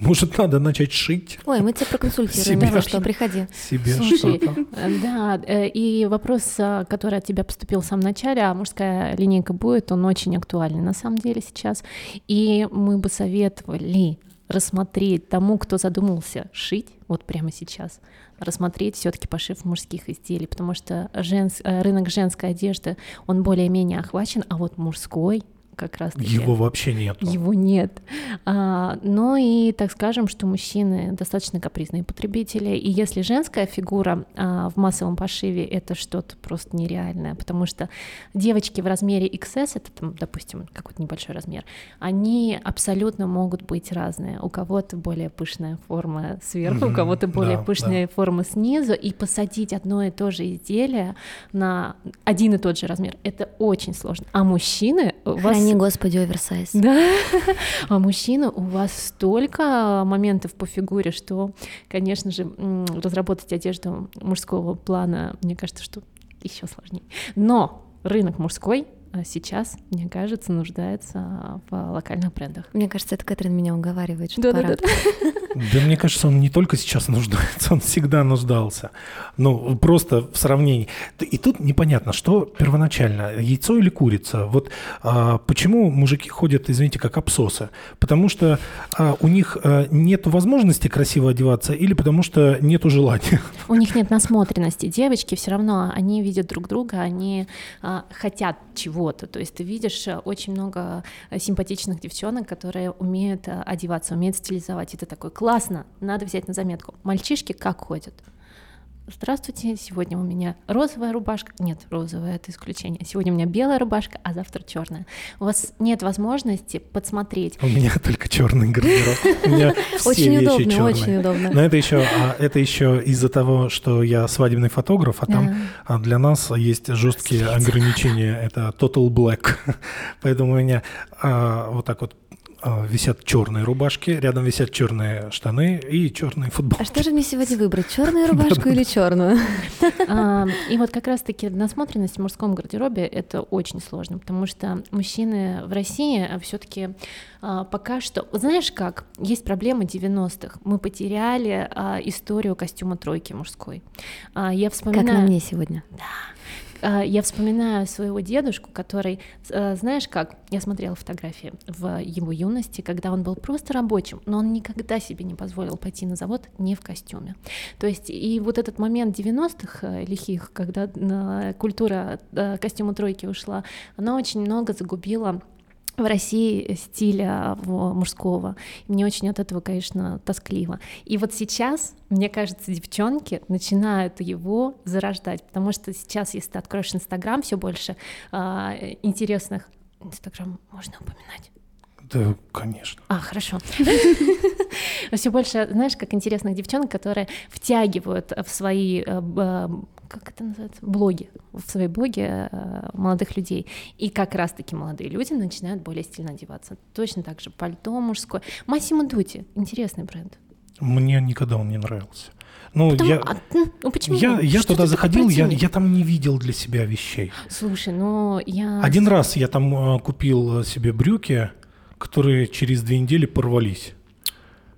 может, надо начать шить Ой, мы тебя проконсультируем, Себе. что, приходи. себе Слушай, что-то. э, да, э, и вопрос, э, который от тебя поступил в самом начале, а мужская линейка будет, он очень актуальный на самом деле сейчас. И мы бы советовали рассмотреть тому, кто задумался шить, вот прямо сейчас, рассмотреть все-таки пошив мужских изделий, потому что женс- рынок женской одежды, он более-менее охвачен, а вот мужской как раз Его вообще нету. его нет. А, но и так скажем, что мужчины достаточно капризные потребители. И если женская фигура а, в массовом пошиве это что-то просто нереальное, потому что девочки в размере XS, это там, допустим, какой-то небольшой размер, они абсолютно могут быть разные. У кого-то более пышная форма сверху, у Мгм, кого-то более да, пышная форма снизу, и посадить одно и то же изделие на один и тот же размер, это очень сложно. А мужчины у вас Храни, Господи, оверсайз. да. А мужчина, у вас столько моментов по фигуре, что, конечно же, разработать одежду мужского плана, мне кажется, что еще сложнее. Но рынок мужской а сейчас, мне кажется, нуждается в локальных брендах. Мне кажется, это Кэтрин меня уговаривает, что да, пора. Да, да. да, мне кажется, он не только сейчас нуждается, он всегда нуждался. Ну, просто в сравнении. И тут непонятно, что первоначально, яйцо или курица. Вот а, почему мужики ходят, извините, как абсосы? Потому что а, у них а, нет возможности красиво одеваться или потому что нет желания? У них нет насмотренности. Девочки все равно, они видят друг друга, они а, хотят чего чего-то. То есть ты видишь э, очень много э, симпатичных девчонок, которые умеют э, одеваться, умеют стилизовать. И ты такой, классно, надо взять на заметку. Мальчишки как ходят? Здравствуйте, сегодня у меня розовая рубашка. Нет, розовая это исключение. Сегодня у меня белая рубашка, а завтра черная. У вас нет возможности подсмотреть. У меня только черный гардероб. Очень удобно, очень удобно. Но это еще, а, это еще из-за того, что я свадебный фотограф, а там а для нас есть жесткие ограничения. Это total black. Поэтому у меня а, вот так вот висят черные рубашки, рядом висят черные штаны и черные футболки. А что же мне сегодня выбрать, черную рубашку или черную? А, и вот как раз-таки насмотренность в мужском гардеробе это очень сложно, потому что мужчины в России все-таки а, пока что, знаешь как, есть проблема 90-х. Мы потеряли историю костюма тройки мужской. Я вспоминаю. Как на мне сегодня. Да. А, я вспоминаю своего дедушку, который, э, знаешь как, я смотрела фотографии в его юности, когда он был просто рабочим, но он никогда себе не позволил пойти на завод не в костюме. То есть и вот этот момент 90-х э, лихих, когда э, культура костюма тройки ушла, она очень много загубила в России стиля мужского. Мне очень от этого, конечно, тоскливо. И вот сейчас, мне кажется, девчонки начинают его зарождать, потому что сейчас, если ты откроешь Инстаграм, все больше а, интересных. Инстаграм можно упоминать. Да, конечно. А, хорошо. Все больше, знаешь, как интересных девчонок, которые втягивают в свои э, как это называется, блоги, в свои блоги э, молодых людей. И как раз-таки молодые люди начинают более стильно одеваться. Точно так же пальто мужское. Массимо Дути, интересный бренд. Мне никогда он не нравился. Ну, Потому, я, а, ну, почему? я, я туда заходил, я, я там не видел для себя вещей. Слушай, ну я... Один раз я там э, купил себе брюки, которые через две недели порвались.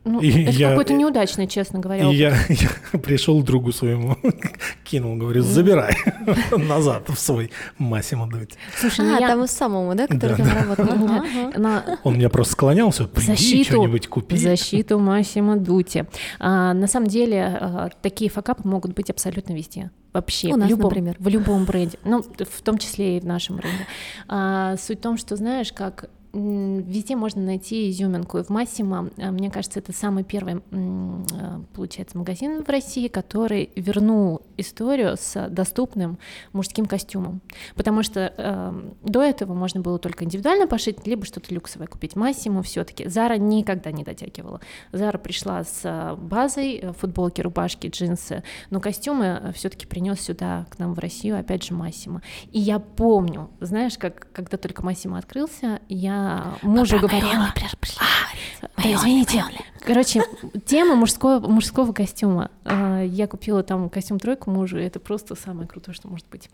Ну, и это я, какой-то неудачный, честно говоря. И я, я пришел другу своему, кинул, говорю, забирай назад в свой Массимо Дути. Слушай, ну а, я... тому самому, да, который да, там да. работал? Он меня просто склонялся, приди что-нибудь купи. Защиту Массимо Дути. А, на самом деле, а, такие факапы могут быть абсолютно везде вообще У в нас, любом, например. в любом бренде, ну в том числе и в нашем бренде. А, суть в том, что знаешь, как Везде можно найти изюминку. И в Массимо, э, мне кажется, это самый первый, э, получается, магазин в России, который вернул историю с доступным мужским костюмом. Потому что э, до этого можно было только индивидуально пошить, либо что-то люксовое купить. Массимо все-таки Зара никогда не дотягивала. Зара пришла с э, базой футболки, рубашки, джинсы, но костюмы все-таки принес сюда к нам в Россию, опять же, Массимо. И я помню, знаешь, как когда только Массимо открылся, я мужу говорила. А, да, извините. Короче, тема мужского, мужского костюма. А, я купила там костюм тройку мужу, и это просто самое крутое, что может быть.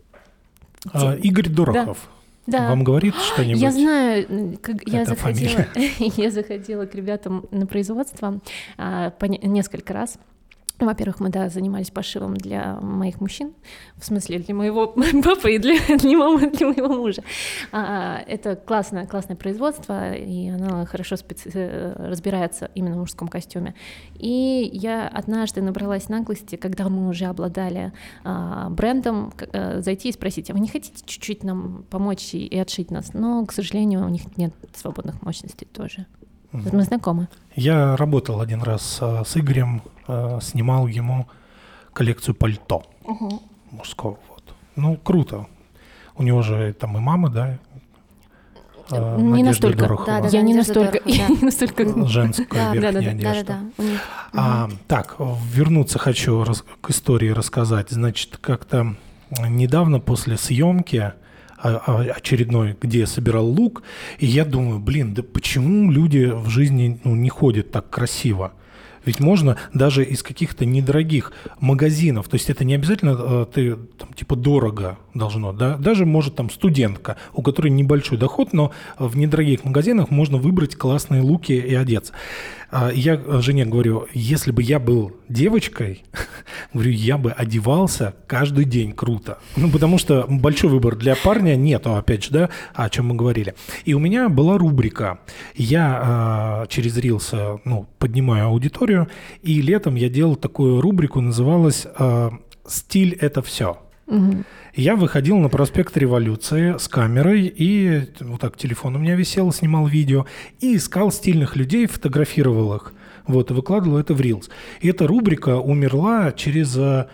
А, Игорь Дорохов. Да. Вам говорит что-нибудь? Я знаю, как я заходила, я заходила к ребятам на производство а, по несколько раз. Во-первых, мы, да, занимались пошивом для моих мужчин, в смысле для моего папы и для, для мамы, для моего мужа. А, это классное, классное производство, и оно хорошо специ... Э, разбирается именно в мужском костюме. И я однажды набралась наглости, когда мы уже обладали а, брендом, а, зайти и спросить, а вы не хотите чуть-чуть нам помочь и, и отшить нас? Но, к сожалению, у них нет свободных мощностей тоже. Мы знакомы. Я работал один раз а, с Игорем, а, снимал ему коллекцию пальто угу. мужского. Вот. Ну, круто. У него же там и мама, да, а, не настолько. Да, да, я не настолько, Дорохова, я не настолько женская да, верхняя да, да, одежда. Да, да, да. А, так, вернуться хочу раз, к истории рассказать. Значит, как-то недавно после съемки очередной, где я собирал лук, и я думаю, блин, да почему люди в жизни ну, не ходят так красиво? Ведь можно даже из каких-то недорогих магазинов, то есть это не обязательно э, ты там, типа дорого должно, да, даже может там студентка, у которой небольшой доход, но в недорогих магазинах можно выбрать классные луки и одеться. А я жене говорю, если бы я был девочкой, говорю, я бы одевался каждый день круто. Ну, потому что большой выбор для парня нету, опять же, да, о чем мы говорили. И у меня была рубрика. Я э, через Reels ну, поднимаю аудиторию, и летом я делал такую рубрику, называлась э, «Стиль – это все». Угу. Я выходил на проспект Революции с камерой, и вот так телефон у меня висел, снимал видео, и искал стильных людей, фотографировал их. Вот, и выкладывал это в Reels. И эта рубрика умерла через, э,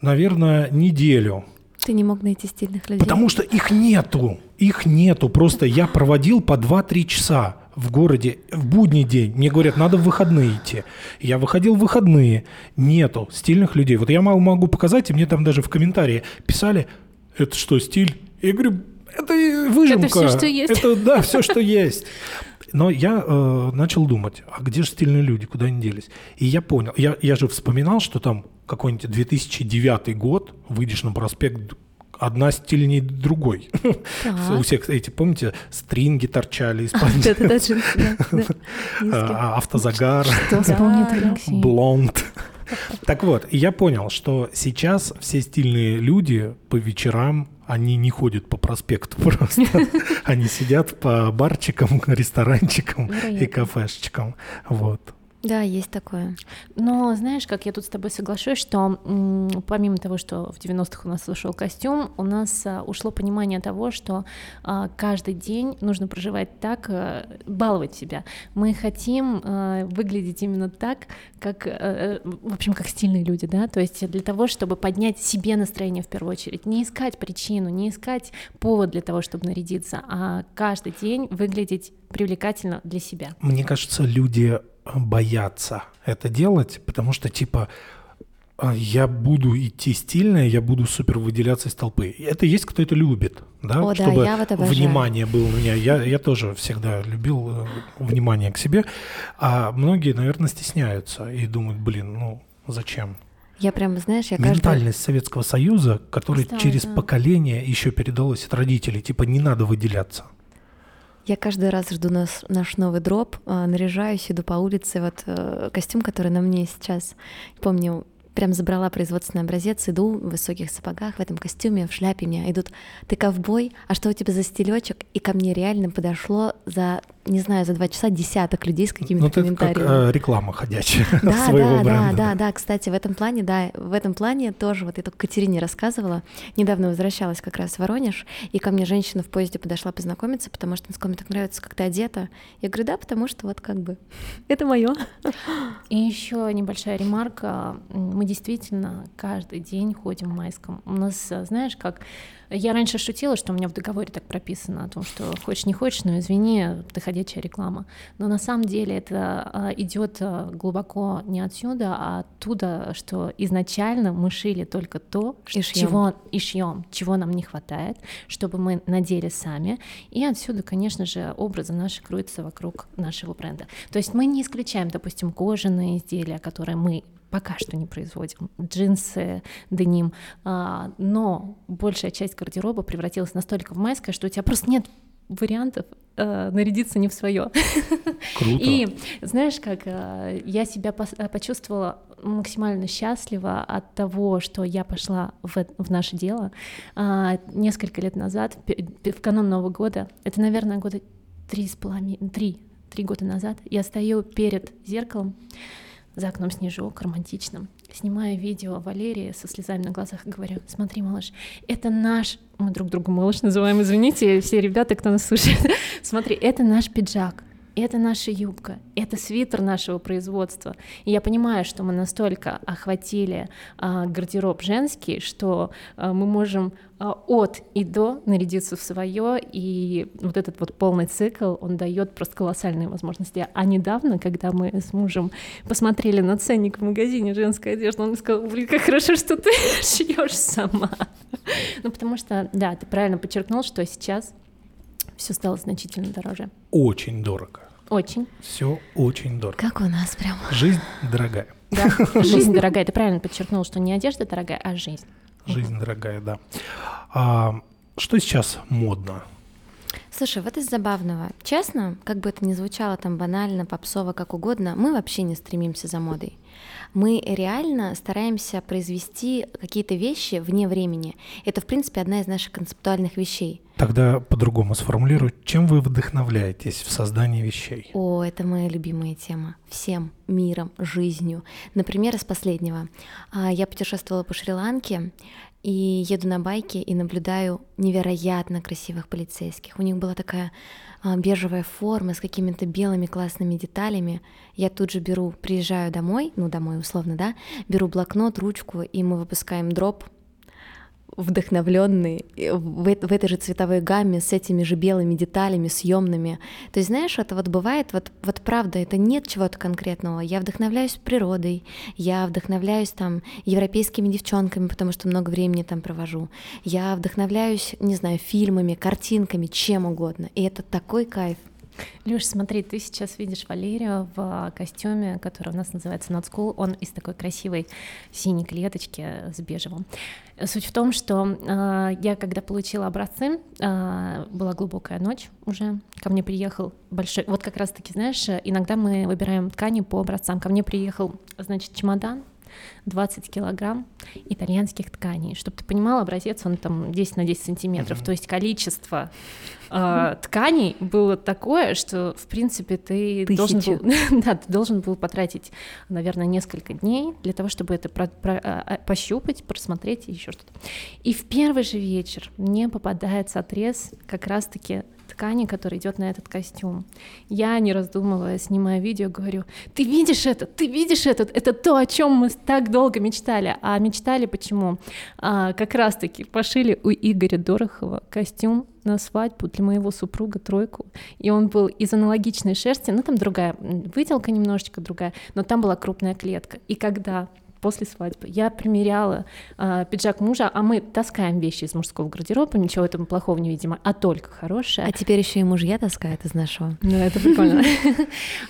наверное, неделю. Ты не мог найти стильных людей? Потому что их нету. Их нету. Просто я проводил по 2-3 часа в городе в будний день. Мне говорят, надо в выходные идти. Я выходил в выходные. Нету стильных людей. Вот я могу показать, и мне там даже в комментарии писали, это что, стиль? Я говорю, это выжимка. Это все, что есть. Это, да, все, что есть. Но я э, начал думать, а где же стильные люди, куда они делись? И я понял, я, я же вспоминал, что там какой-нибудь 2009 год, выйдешь на проспект одна стильнее другой. У всех эти, помните, стринги торчали из-под а, Автозагар. Блонд. Так вот, я понял, что сейчас все стильные люди по вечерам, они не ходят по проспекту просто. Они сидят по барчикам, ресторанчикам и кафешечкам. Вот. Да, есть такое. Но знаешь, как я тут с тобой соглашусь, что м, помимо того, что в 90-х у нас ушел костюм, у нас а, ушло понимание того, что а, каждый день нужно проживать так, а, баловать себя. Мы хотим а, выглядеть именно так, как, а, в общем, как стильные люди, да, то есть для того, чтобы поднять себе настроение в первую очередь, не искать причину, не искать повод для того, чтобы нарядиться, а каждый день выглядеть привлекательно для себя. Мне кажется, люди боятся это делать, потому что типа «А, я буду идти стильно, я буду супер выделяться из толпы. Это есть, кто это любит, да, О, чтобы да, я вот внимание было у меня. Я, я тоже всегда любил э, внимание к себе, а многие, наверное, стесняются и думают, блин, ну зачем? Я прям, знаешь, я Ментальность каждый... Советского Союза, которая через да. поколение еще передалась от родителей, типа не надо выделяться. Я каждый раз жду наш, наш новый дроп, а, наряжаюсь, иду по улице, вот э, костюм, который на мне сейчас, помню, прям забрала производственный образец, иду в высоких сапогах, в этом костюме, в шляпе, меня идут, ты ковбой, а что у тебя за стилечек? И ко мне реально подошло за не знаю, за два часа десяток людей с какими-то ну, комментариями. Ну, это как э, реклама ходячая да, своего да, бренда. Да, да, да, кстати, в этом плане, да, в этом плане тоже, вот я только Катерине рассказывала, недавно возвращалась как раз в Воронеж, и ко мне женщина в поезде подошла познакомиться, потому что она мне так нравится, как ты одета. Я говорю, да, потому что вот как бы это мое. И еще небольшая ремарка. Мы действительно каждый день ходим в майском. У нас, знаешь, как я раньше шутила, что у меня в договоре так прописано о том, что хочешь не хочешь, но извини, ты ходячая реклама. Но на самом деле это а, идет а, глубоко не отсюда, а оттуда, что изначально мы шили только то, и чего и шьем, чего нам не хватает, чтобы мы надели сами. И отсюда, конечно же, образы наши крутятся вокруг нашего бренда. То есть мы не исключаем, допустим, кожаные изделия, которые мы пока что не производим. Джинсы, деним. А, но большая часть гардероба превратилась настолько в майское, что у тебя просто нет вариантов э, нарядиться не в свое. Круто. И знаешь, как э, я себя э, почувствовала максимально счастлива от того, что я пошла в, в наше дело э, несколько лет назад, в канун Нового года. Это, наверное, года три с половиной, три, три года назад. Я стою перед зеркалом за окном снежок, романтичным. Снимаю видео Валерии со слезами на глазах и говорю, смотри, малыш, это наш... Мы друг друга малыш называем, извините, все ребята, кто нас слушает. смотри, это наш пиджак, это наша юбка, это свитер нашего производства. И я понимаю, что мы настолько охватили а, гардероб женский, что а, мы можем а, от и до нарядиться в свое, и вот этот вот полный цикл, он дает просто колоссальные возможности. А недавно, когда мы с мужем посмотрели на ценник в магазине женской одежды, он сказал, блин, как хорошо, что ты шьешь сама. ну, потому что, да, ты правильно подчеркнул, что сейчас все стало значительно дороже. Очень дорого. Очень. Все очень дорого. Как у нас прям. Жизнь дорогая. Да, жизнь дорогая. Ты правильно подчеркнул, что не одежда дорогая, а жизнь. Жизнь дорогая, да. А, что сейчас модно? Слушай, вот из забавного. Честно, как бы это ни звучало там банально, попсово, как угодно, мы вообще не стремимся за модой. Мы реально стараемся произвести какие-то вещи вне времени. Это, в принципе, одна из наших концептуальных вещей. Тогда по-другому сформулирую. Чем вы вдохновляетесь в создании вещей? О, это моя любимая тема. Всем миром, жизнью. Например, из последнего. А, я путешествовала по Шри-Ланке, и еду на байке и наблюдаю невероятно красивых полицейских. У них была такая а, бежевая форма с какими-то белыми классными деталями. Я тут же беру, приезжаю домой, ну домой условно, да, беру блокнот, ручку, и мы выпускаем дроп вдохновленный в, в этой же цветовой гамме с этими же белыми деталями, съемными. То есть, знаешь, это вот бывает, вот, вот правда, это нет чего-то конкретного. Я вдохновляюсь природой, я вдохновляюсь там европейскими девчонками, потому что много времени там провожу. Я вдохновляюсь, не знаю, фильмами, картинками, чем угодно. И это такой кайф. Люш, смотри, ты сейчас видишь Валерию в костюме, который у нас называется Not School. Он из такой красивой синей клеточки с бежевым. Суть в том, что э, я, когда получила образцы, э, была глубокая ночь уже, ко мне приехал большой, вот как раз-таки, знаешь, иногда мы выбираем ткани по образцам. Ко мне приехал, значит, чемодан 20 килограмм итальянских тканей. Чтобы ты понимал, образец он там 10 на 10 сантиметров. Mm-hmm. То есть количество э, тканей было такое, что, в принципе, ты должен, был, да, ты должен был потратить, наверное, несколько дней для того, чтобы это про, про, а, пощупать, просмотреть и еще что-то. И в первый же вечер мне попадается отрез как раз-таки ткани, который идет на этот костюм. Я, не раздумывая, снимаю видео, говорю, ты видишь это, ты видишь это, это то, о чем мы так долго мечтали. А мечтали почему? А, как раз-таки пошили у Игоря Дорохова костюм на свадьбу для моего супруга тройку, и он был из аналогичной шерсти, ну там другая выделка немножечко другая, но там была крупная клетка. И когда после свадьбы. Я примеряла э, пиджак мужа, а мы таскаем вещи из мужского гардероба, ничего этому плохого не видимо, а только хорошее. А теперь еще и мужья таскают из нашего. Ну, это прикольно.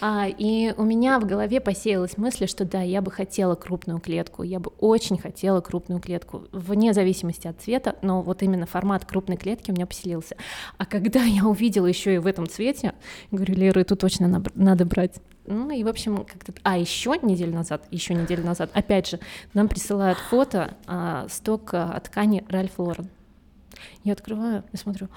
А, и у меня в голове посеялась мысль, что да, я бы хотела крупную клетку, я бы очень хотела крупную клетку, вне зависимости от цвета, но вот именно формат крупной клетки у меня поселился. А когда я увидела еще и в этом цвете, говорю, Лера, эту точно надо брать. Ну и, в общем, как-то... А, еще неделю назад, еще неделю назад, опять же, нам присылают фото а, стока ткани Ральф Лорен. Я открываю и смотрю,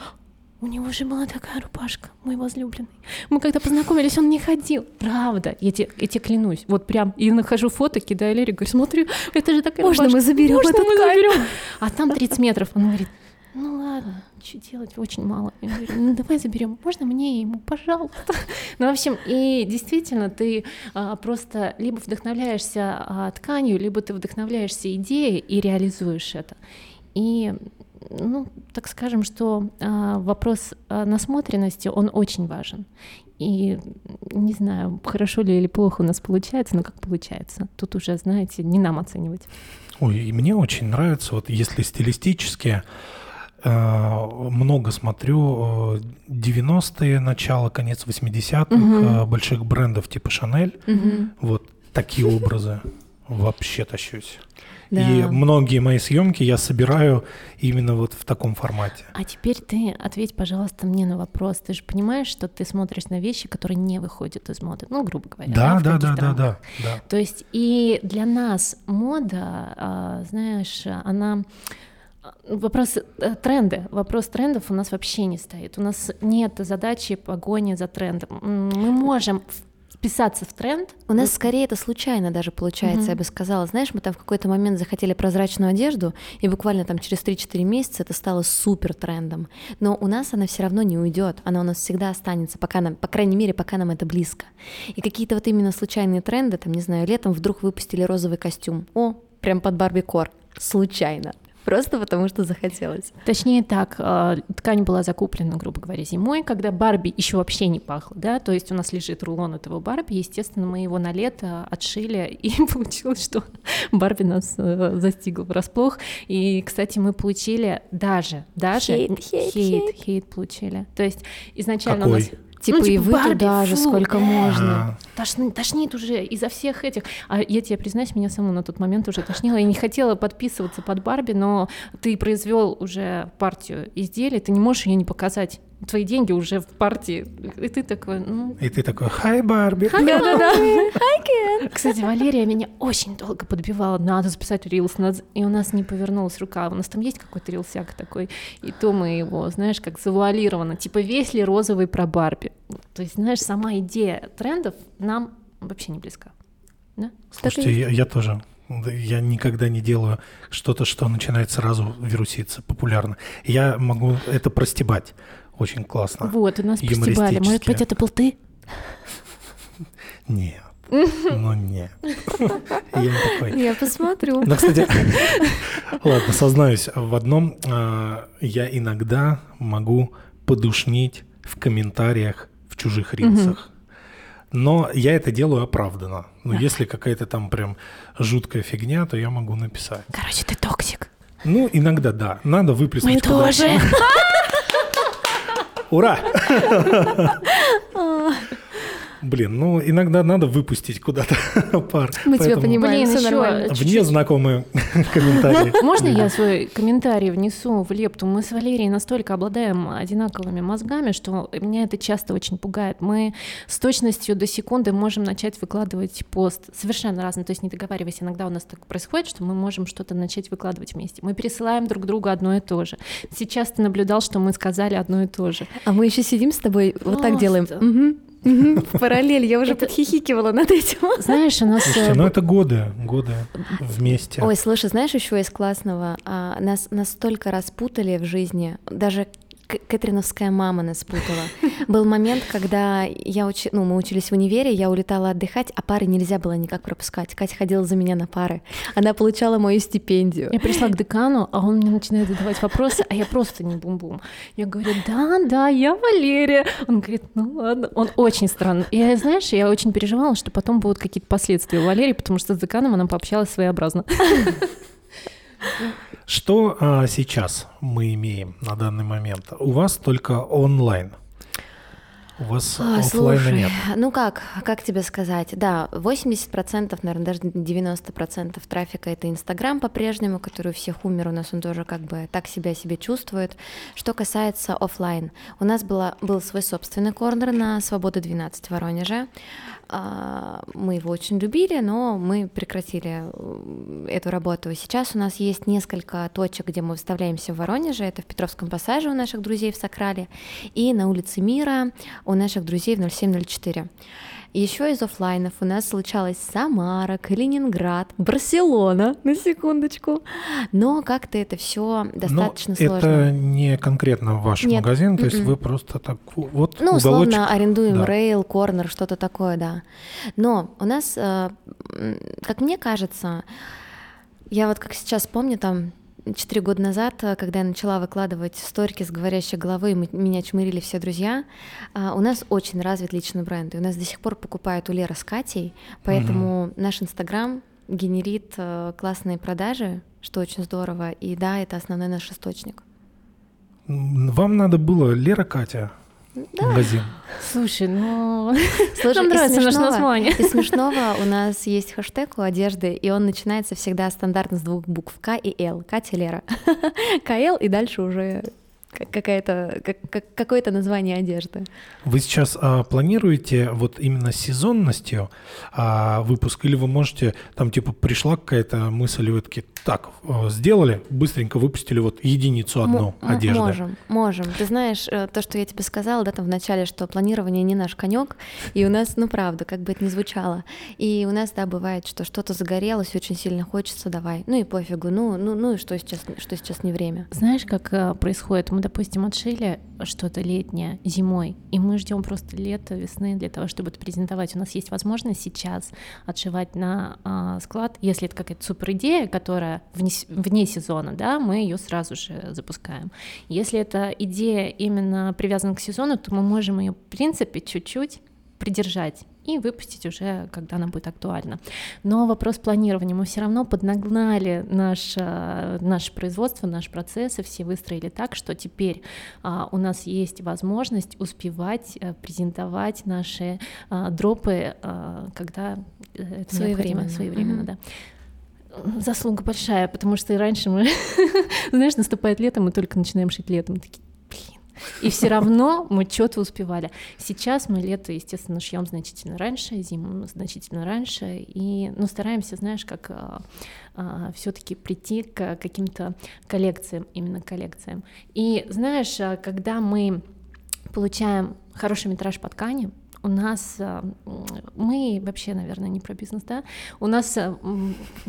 у него же была такая рубашка, мой возлюбленный. Мы когда познакомились, он не ходил. Правда, я тебе, я тебе клянусь. Вот прям, и нахожу фото, кидаю Лере, говорю, смотри, это же такая Можно рубашка. мы заберем Можно мы заберем? А там 30 метров. Он говорит, ну ладно, что делать, очень мало. Я говорю, ну давай заберем, можно мне ему, пожалуйста. Ну, в общем, и действительно, ты а, просто либо вдохновляешься а, тканью, либо ты вдохновляешься идеей и реализуешь это. И ну, так скажем, что а, вопрос а, насмотренности, он очень важен. И не знаю, хорошо ли или плохо у нас получается, но как получается. Тут уже, знаете, не нам оценивать. Ой, и мне очень нравится, вот если стилистически, Э, много смотрю 90-е, начало, конец 80-х, угу. больших брендов типа Шанель. Угу. Вот такие образы вообще тащусь. Да. И многие мои съемки я собираю именно вот в таком формате. А теперь ты ответь, пожалуйста, мне на вопрос. Ты же понимаешь, что ты смотришь на вещи, которые не выходят из моды, ну, грубо говоря. Да, да, да, да, да, да. То есть и для нас мода, а, знаешь, она Вопрос э, тренды. Вопрос трендов у нас вообще не стоит. У нас нет задачи погони за трендом. Мы можем вписаться в тренд. У нас скорее это случайно даже получается, mm-hmm. я бы сказала. Знаешь, мы там в какой-то момент захотели прозрачную одежду, и буквально там через 3-4 месяца это стало супер трендом. Но у нас она все равно не уйдет, она у нас всегда останется, пока нам, по крайней мере, пока нам это близко. И какие-то вот именно случайные тренды, там, не знаю, летом вдруг выпустили розовый костюм. О, прям под Барби Кор. Случайно. Просто потому что захотелось. Точнее так, э, ткань была закуплена, грубо говоря, зимой, когда Барби еще вообще не пахло, да, то есть у нас лежит рулон этого Барби, естественно, мы его на лето отшили, и получилось, что Барби нас э, застигла врасплох, и, кстати, мы получили даже, даже... Хейт, хейт, хейт. Хейт, хейт получили. То есть изначально Какой? у нас Типа, Ну, и типа, вы Барби, туда же фу. сколько можно. А, Тошни- тошнит уже изо всех этих. А я тебе признаюсь, меня саму на тот момент уже тошнило. Я не хотела подписываться под Барби, но ты произвел уже партию изделий, ты не можешь ее не показать. Твои деньги уже в партии. И ты такой, ну... И ты такой, хай, Барби. Да-да-да. Кстати, Валерия меня очень долго подбивала. Надо записать рилс. надо- И у нас не повернулась рука. У нас там есть какой-то рилсяк такой. И то мы его, знаешь, как завуалировано. Типа, весь ли розовый про Барби? То есть, знаешь, сама идея трендов нам вообще не близка. Да? Слушайте, я, я тоже. Я никогда не делаю что-то, что начинает сразу вируситься популярно. Я могу это простебать очень классно. Вот, у нас постебали. Может быть, это был ты? Нет. Ну нет. Я не такой. Я посмотрю. Но, кстати, ладно, сознаюсь в одном. а, Я иногда могу подушнить в комментариях в чужих рилсах. Но я это делаю оправданно. Но если какая-то там прям жуткая фигня, то я могу написать. Короче, ты токсик. Ну, иногда да. Надо выплеснуть. Мы тоже. Ура! Блин, ну иногда надо выпустить куда-то пар. Мы тебя понимаем, Блин, все нормально. чуть-чуть. Вне знакомые комментарии. Можно я свой комментарий внесу в лепту? Мы с Валерией настолько обладаем одинаковыми мозгами, что меня это часто очень пугает. Мы с точностью до секунды можем начать выкладывать пост совершенно разный, то есть не договариваясь. Иногда у нас так происходит, что мы можем что-то начать выкладывать вместе. Мы пересылаем друг другу одно и то же. Сейчас ты наблюдал, что мы сказали одно и то же. А мы еще сидим с тобой, вот так делаем. В параллель. Я уже подхихикивала над этим. Знаешь, у нас... Слушайте, э, ну это годы, годы вместе. Ой, слушай, знаешь, еще из классного, а, нас настолько распутали в жизни, даже Кэтриновская мама нас путала. Был момент, когда я учи... ну, мы учились в универе, я улетала отдыхать, а пары нельзя было никак пропускать. Катя ходила за меня на пары. Она получала мою стипендию. Я пришла к декану, а он мне начинает задавать вопросы, а я просто не бум-бум. Я говорю, да, да, я Валерия. Он говорит, ну ладно. Он очень странный. Я, знаешь, я очень переживала, что потом будут какие-то последствия у Валерии, потому что с деканом она пообщалась своеобразно. Что а, сейчас мы имеем на данный момент? У вас только онлайн. У вас А, слушай, нет. ну как, как тебе сказать? Да, 80%, наверное, даже 90% трафика это Инстаграм по-прежнему, который у всех умер, у нас он тоже как бы так себя себе чувствует. Что касается оффлайн, у нас была, был свой собственный корнер на Свобода 12 в Воронеже. А, Мы его очень любили, но мы прекратили эту работу. Сейчас у нас есть несколько точек, где мы выставляемся в Воронеже. Это в Петровском пассаже у наших друзей в Сакрале и на улице Мира у наших друзей в 0704. Еще из оффлайнов у нас случалась Самара, Калининград, Барселона, на секундочку. Но как-то это все достаточно Но сложно. это не конкретно ваш Нет, магазин, то есть м-м. вы просто так вот Ну, уголочек. условно, арендуем да. рейл, корнер, что-то такое, да. Но у нас, э, как мне кажется, я вот как сейчас помню, там, четыре года назад, э, когда я начала выкладывать сторики с говорящей головой, мы- меня чмырили все друзья, а, у нас очень развит личный бренд, и у нас до сих пор покупают у Леры с Катей, поэтому наш Инстаграм генерит э, классные продажи, что очень здорово, и да, это основной наш источник. Вам надо было Лера Катя магазин. Слушай, ну... Слушай, Нам из нравится наше смешного- название. Из смешного у нас есть хэштег у одежды, и он начинается всегда стандартно с двух букв К и Л. Катя Лера. КЛ и дальше уже какая-то, как- как- какое-то название одежды. Вы сейчас а, планируете вот именно сезонностью а, выпуск, или вы можете, там типа пришла какая-то мысль, и вы такие, так, э, сделали, быстренько выпустили вот единицу одну М- м- одежды. Можем, можем. Ты знаешь, э, то, что я тебе сказала, да, там в начале, что планирование не наш конек, и у нас, ну правда, как бы это ни звучало, и у нас, да, бывает, что что-то загорелось, очень сильно хочется, давай, ну и пофигу, ну, ну, ну и что сейчас, что сейчас не время. Знаешь, как э, происходит? Мы, допустим, отшили что-то летнее зимой, и мы ждем просто лета, весны для того, чтобы это презентовать. У нас есть возможность сейчас отшивать на а, склад, если это какая-то супер идея, которая вне, вне сезона, да, мы ее сразу же запускаем. Если это идея именно привязана к сезону, то мы можем ее, в принципе, чуть-чуть придержать и выпустить уже, когда она будет актуальна. Но вопрос планирования. Мы все равно поднагнали наш, э, наше производство, наши процессы, все выстроили так, что теперь а, у нас есть возможность успевать а, презентовать наши а, дропы, а, когда это своевременно, своевременно, mm-hmm. да заслуга большая, потому что и раньше мы, знаешь, наступает лето, мы только начинаем шить летом, такие, и все равно мы что-то успевали. Сейчас мы лето, естественно, шьем значительно раньше, зиму значительно раньше, и ну, стараемся, знаешь, как а, а, все-таки прийти к каким-то коллекциям, именно коллекциям. И знаешь, а, когда мы получаем хороший метраж по ткани, у нас а, мы вообще, наверное, не про бизнес, да? У нас а,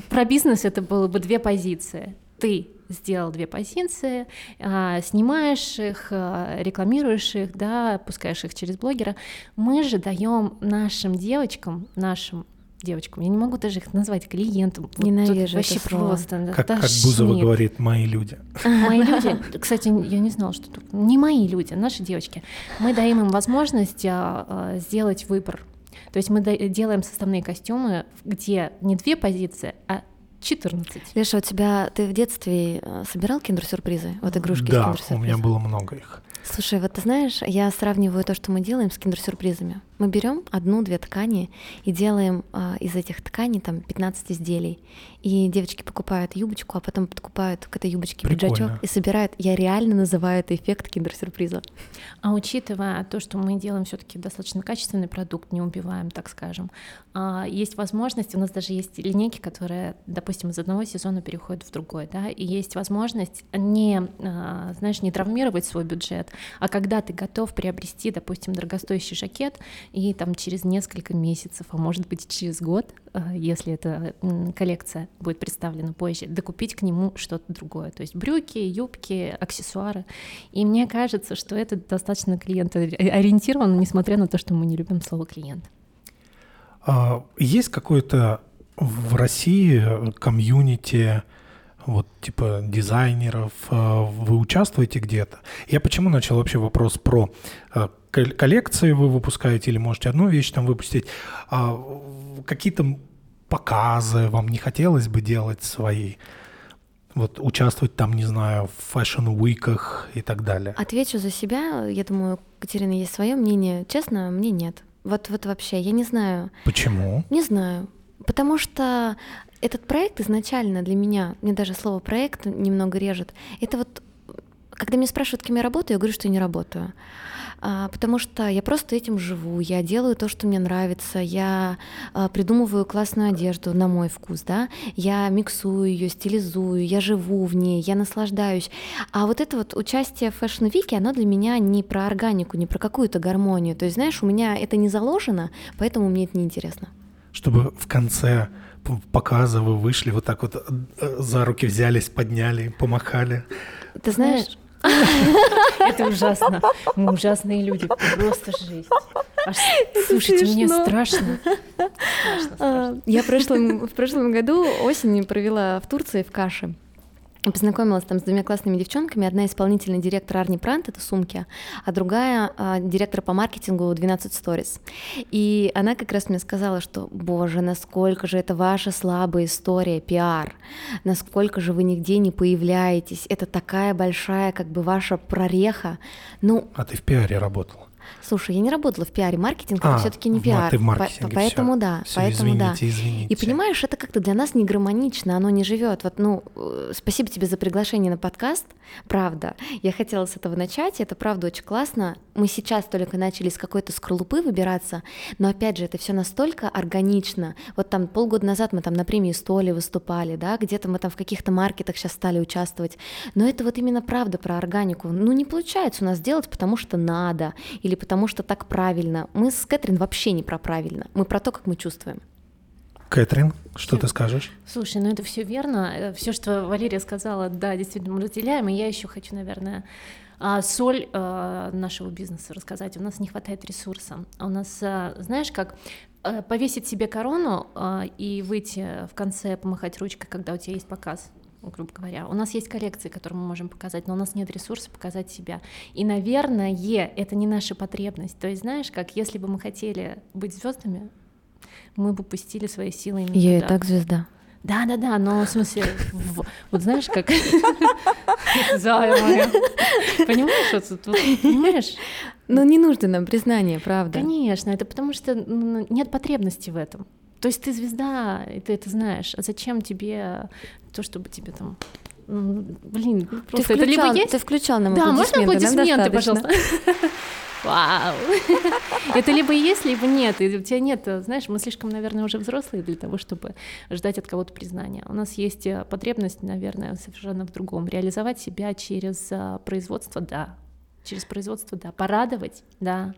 про бизнес это было бы две позиции. Ты сделал две позиции, а, снимаешь их, а, рекламируешь их, да, пускаешь их через блогера. Мы же даем нашим девочкам, нашим девочкам, я не могу даже их назвать клиентом. Ненавижу вообще слово. просто. Как, как Бузова говорит, мои люди. Мои люди, кстати, я не знала, что тут не мои люди, наши девочки. Мы даем им возможность а, сделать выбор. То есть мы делаем составные костюмы, где не две позиции, а 14. Леша, у тебя ты в детстве э, собирал киндер-сюрпризы? Вот игрушки да, у меня было много их. Слушай, вот ты знаешь, я сравниваю то, что мы делаем с киндер-сюрпризами. Мы берем одну-две ткани и делаем а, из этих тканей там 15 изделий. И девочки покупают юбочку, а потом подкупают к этой юбочке Прикольно. пиджачок и собирают. Я реально называю это эффект киндер-сюрприза. А учитывая то, что мы делаем все-таки достаточно качественный продукт, не убиваем, так скажем, а, есть возможность, у нас даже есть линейки, которые, допустим, из одного сезона переходят в другой, да, и есть возможность не, а, знаешь, не травмировать свой бюджет, а когда ты готов приобрести, допустим, дорогостоящий жакет, и там через несколько месяцев, а может быть через год, а, если эта коллекция будет представлена позже, докупить к нему что-то другое, то есть брюки, юбки, аксессуары. И мне кажется, что это достаточно клиентоориентировано, несмотря на то, что мы не любим слово клиент. А, есть какое-то в России комьюнити вот типа дизайнеров, а, вы участвуете где-то? Я почему начал вообще вопрос про коллекции вы выпускаете или можете одну вещь там выпустить, а какие-то показы вам не хотелось бы делать свои? Вот участвовать там, не знаю, в фэшн-уиках и так далее. Отвечу за себя. Я думаю, Катерина, есть свое мнение. Честно, мне нет. Вот, вот вообще, я не знаю. Почему? Не знаю. Потому что этот проект изначально для меня, мне даже слово проект немного режет, это вот, когда меня спрашивают, кем я работаю, я говорю, что я не работаю. А, потому что я просто этим живу, я делаю то, что мне нравится, я а, придумываю классную одежду на мой вкус, да, я миксую ее, стилизую, я живу в ней, я наслаждаюсь. А вот это вот участие в Fashion Week, оно для меня не про органику, не про какую-то гармонию. То есть, знаешь, у меня это не заложено, поэтому мне это неинтересно. Чтобы в конце показа вы вышли, вот так вот э, за руки взялись, подняли, помахали. Ты знаешь, это ужасно. Мы ужасные люди, просто жизнь. Аж, слушайте, мне страшно. А, я в прошлом, в прошлом году осенью провела в Турции в Каше познакомилась там с двумя классными девчонками. Одна исполнительный директор Арни Прант, это сумки, а другая а, директор по маркетингу 12 Stories. И она как раз мне сказала, что, боже, насколько же это ваша слабая история, пиар, насколько же вы нигде не появляетесь, это такая большая как бы ваша прореха. Ну, а ты в пиаре работала? Слушай, я не работала в пиаре, маркетинг а, это все-таки не пиар. Ты в маркетинге, по- поэтому все. да, все, поэтому извините, да. Извините. И понимаешь, это как-то для нас не гармонично, оно не живет. Вот, ну, э, спасибо тебе за приглашение на подкаст, правда. Я хотела с этого начать, это правда очень классно. Мы сейчас только начали с какой-то скорлупы выбираться, но опять же, это все настолько органично. Вот там полгода назад мы там на премии Столи выступали, да, где-то мы там в каких-то маркетах сейчас стали участвовать. Но это вот именно правда про органику. Ну, не получается у нас делать, потому что надо, или потому что так правильно. Мы с Кэтрин вообще не про правильно, мы про то, как мы чувствуем. Кэтрин, что ты скажешь? Слушай, ну это все верно. Э, все, что Валерия сказала, да, действительно мы разделяем. И я еще хочу, наверное, а, соль э, нашего бизнеса рассказать. У нас не хватает ресурса. У нас, э, знаешь, как повесить себе корону и выйти в конце помахать ручкой, когда у тебя есть показ грубо говоря. У нас есть коллекции, которые мы можем показать, но у нас нет ресурса показать себя. И, наверное, это не наша потребность. То есть, знаешь, как если бы мы хотели быть звездами, мы бы пустили свои силы именно Я туда. и так звезда. Да, да, да, но в смысле, в- вот знаешь, как Зая моя. Понимаешь, вот тут, понимаешь? Ну, не нужно нам признание, правда. Конечно, это потому что ну, нет потребности в этом. То есть ты звезда, и ты это знаешь. А зачем тебе то, чтобы тебе там... м, Блин, Ты просто это либо включал, есть... ты включал нам Да, можно аплодисменты, пожалуйста? Вау! Это либо есть, либо нет. И у тебя нет, знаешь, мы слишком, наверное, уже взрослые для того, чтобы ждать от кого-то признания. У нас есть э, потребность, наверное, совершенно в другом. Реализовать себя через а, производство, да. Через производство, да. Порадовать, да.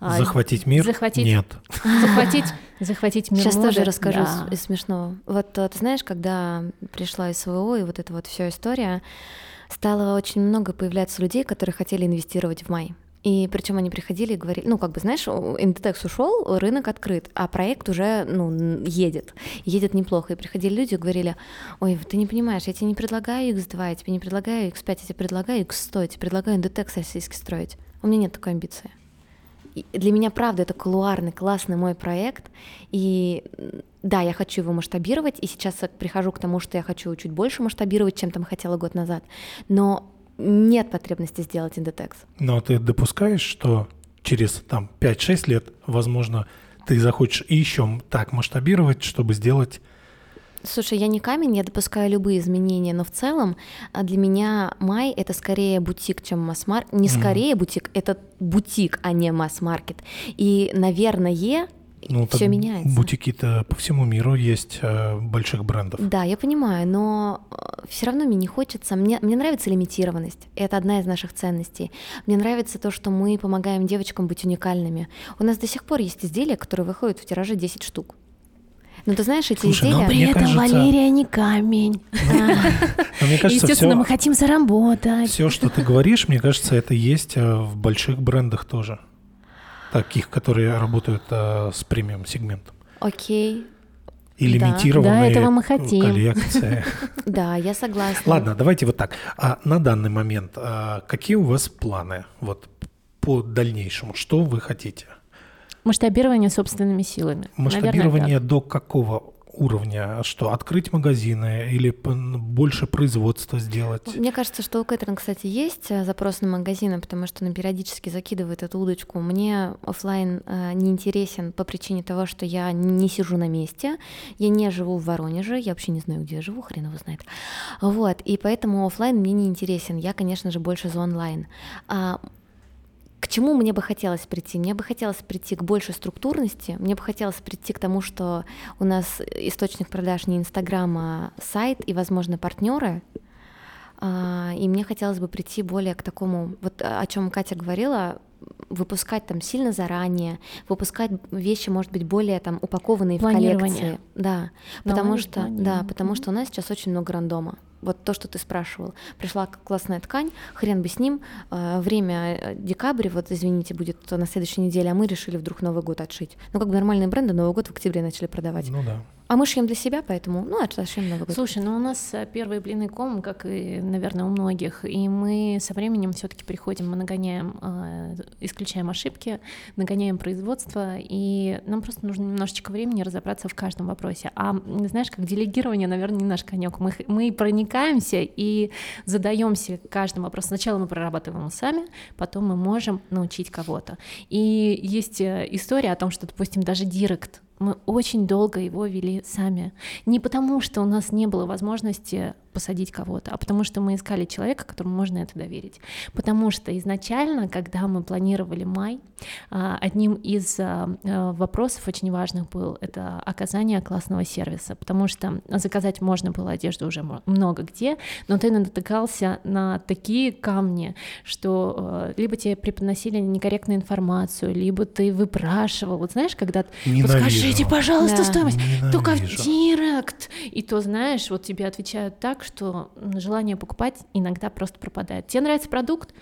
А, Захватить мир? захватить- Нет. Захватить, захватить мир Сейчас тоже моды, расскажу да. из смешного. Вот э, ты знаешь, когда пришла СВО и вот эта вот вся история, стало очень много появляться людей, которые хотели инвестировать в май. И причем они приходили и говорили, ну, как бы, знаешь, Inditex ушел, рынок открыт, а проект уже, ну, едет, едет неплохо. И приходили люди и говорили, ой, ты не понимаешь, я тебе не предлагаю X2, я тебе не предлагаю X5, я тебе предлагаю X100, я тебе предлагаю Inditex российский строить. У меня нет такой амбиции. Для меня, правда, это кулуарный, классный мой проект. И да, я хочу его масштабировать, и сейчас прихожу к тому, что я хочу чуть больше масштабировать, чем там хотела год назад. Но нет потребности сделать Inditex. Но ты допускаешь, что через там 5-6 лет, возможно, ты захочешь еще так масштабировать, чтобы сделать... Слушай, я не камень, я допускаю любые изменения, но в целом а, для меня май это скорее бутик, чем масс-маркет. Не Мгм. скорее бутик, это бутик, а не масс-маркет. И, наверное, Ну, все меняется. Бутики-то по всему миру есть э, больших брендов. Да, я понимаю, но все равно мне не хочется. Мне, мне нравится лимитированность. Это одна из наших ценностей. Мне нравится то, что мы помогаем девочкам быть уникальными. У нас до сих пор есть изделия, которые выходят в тираже 10 штук. Но ты знаешь, эти Слушай, ну, изделия... При Мне этом кажется- Валерия не камень. Но кажется, Естественно, мы хотим заработать. все, что ты говоришь, мне кажется, это есть э, в больших брендах тоже. Таких, которые работают э, с премиум сегментом. Окей, И Да. лимитированные Да, этого мы хотим. коллекции. да, я согласна. Ладно, давайте вот так. А на данный момент а, какие у вас планы вот по дальнейшему? Что вы хотите? Масштабирование собственными силами. Наверное, Масштабирование до какого уровня? Что, открыть магазины или больше производства сделать? Мне кажется, что у Кэтрин, кстати, есть э, запрос на магазины, потому что она периодически закидывает эту удочку. Мне оффлайн э, не интересен по причине того, что я не сижу на месте, я не живу в Воронеже, я вообще не знаю, где я живу, хрен его знает. Вот, и поэтому оффлайн мне не интересен. Я, конечно же, больше за онлайн. А, чему мне бы хотелось прийти? Мне бы хотелось прийти к большей структурности, мне бы хотелось прийти к тому, что у нас источник продаж не Инстаграм, а сайт и, возможно, партнеры. А, И мне хотелось бы прийти более к такому, вот о чем Катя говорила, выпускать там сильно заранее, выпускать вещи, может быть, более там упакованные в коллекции. Да, потому что, да, потому что у нас сейчас очень много рандома. Вот то, что ты спрашивал. Пришла классная ткань, хрен бы с ним. э, Время э, декабрь, вот извините, будет на следующей неделе, а мы решили вдруг Новый год отшить. Ну, как бы нормальные бренды Новый год в октябре начали продавать. Ну да. А мы шьем для себя, поэтому, ну, отшьем Новый год. Слушай, ну у нас э, первые блины ком, как и, наверное, у многих, и мы со временем все-таки приходим, мы нагоняем, э, исключаем ошибки, нагоняем производство, и нам просто нужно немножечко времени разобраться в каждом вопросе. А знаешь, как делегирование, наверное, не наш конек. Мы, мы проникаемся и задаемся каждым вопросом. Сначала мы прорабатываем сами, потом мы можем научить кого-то. И есть э, история о том, что, допустим, даже директ мы очень долго его вели сами. Не потому, что у нас не было возможности посадить кого-то, а потому что мы искали человека, которому можно это доверить. Потому что изначально, когда мы планировали май, а, одним из а, а, вопросов очень важных был это оказание классного сервиса, потому что заказать можно было одежду уже много где, но ты натыкался на такие камни, что либо тебе преподносили некорректную информацию, либо ты выпрашивал. Вот знаешь, когда Ненавижу. подскажите, пожалуйста, Да. стоимость. Только в Ненавижу. директ. И то, знаешь, вот тебе отвечают так, что желание покупать иногда просто пропадает. Тебе нравится продукт,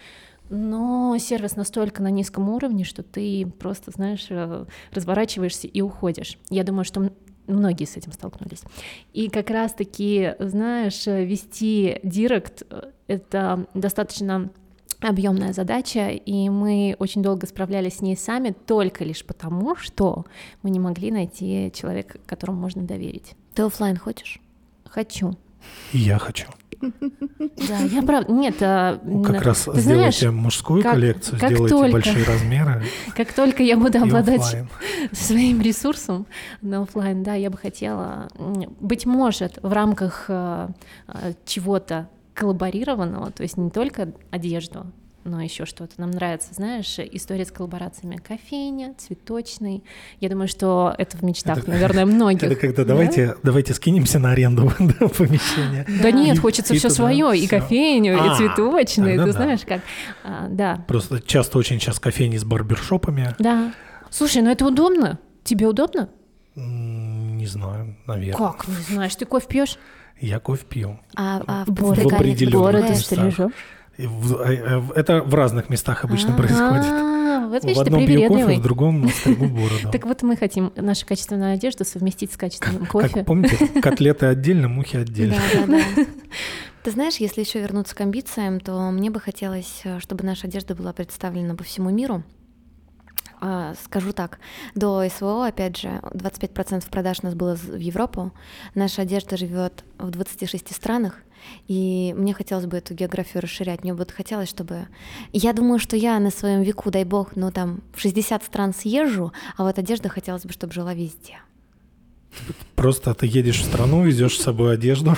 но сервис настолько на низком уровне, что ты просто, знаешь, э, разворачиваешься и уходишь. Я думаю, что многие с этим столкнулись. И как раз-таки, знаешь, вести директ э, — это достаточно объемная задача, и мы очень долго справлялись с ней сами только лишь потому, что мы не могли найти человека, которому можно доверить. Ты офлайн хочешь? Хочу. И я хочу. Да, я правда. Нет, а, как раз ты сделайте знаешь, мужскую как- коллекцию, как сделайте только- большие размеры как только я буду обладать оффлайн. своим ресурсом на оффлайн, да, я бы хотела, быть может, в рамках э, э, чего-то коллаборированного, то есть не только одежду, но еще что-то. Нам нравится, знаешь, история с коллаборациями. Кофейня, цветочный. Я думаю, что это в мечтах, Это- наверное, многих. Это когда Да? давайте, давайте скинемся на аренду помещения. Да нет, И- хочется и все туда свое, и кофейню, и А, цветочный, ты да. знаешь как. А, да, Просто часто очень сейчас кофейни с барбершопами. да. Слушай, ну это удобно? Тебе удобно? Не знаю, наверное. Как? Не знаешь, ты кофе пьешь? Я кофе пью. А, а в в подстригальне определенных местах. В- э, Это в разных местах обычно происходит. А, Вот видишь, В ты одном пью кофе, в другом стригу бороду. Так вот мы хотим нашу качественную одежду совместить с качественным Как кофе. помните, котлеты отдельно, мухи отдельно. Да, да, да. Ты знаешь, если еще вернуться к амбициям, то мне бы хотелось, э, чтобы наша одежда была представлена по всему миру. А, Скажу так, до СВО, опять же, 25% продаж у нас было в Европу. Наша одежда живет в 26 странах, и мне хотелось бы эту географию расширять. Мне бы хотелось, чтобы... Я думаю, что я на своем веку, дай бог, ну там в 60 стран съезжу, а вот одежда хотелось бы, чтобы жила везде. Просто ты едешь в страну, везешь с собой одежду.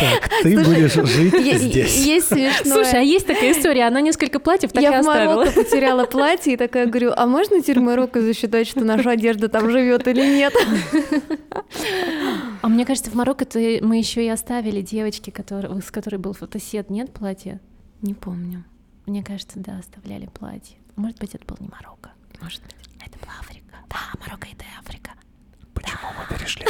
Так, ты будешь жить здесь. Есть смешное. Слушай, а есть такая история, она несколько платьев так и я в оставила. Марокко потеряла платье и такая говорю, а можно теперь Марокко засчитать, что наша одежда там живет или нет? А мне кажется, в Марокко мы еще и оставили девочки, которые, с которой был фотосет, нет платья? Не помню. Мне кажется, да, оставляли платье. Может быть, это был не Марокко. Может быть. Это была Африка. Да, Марокко это Африка. Почему мы перешли?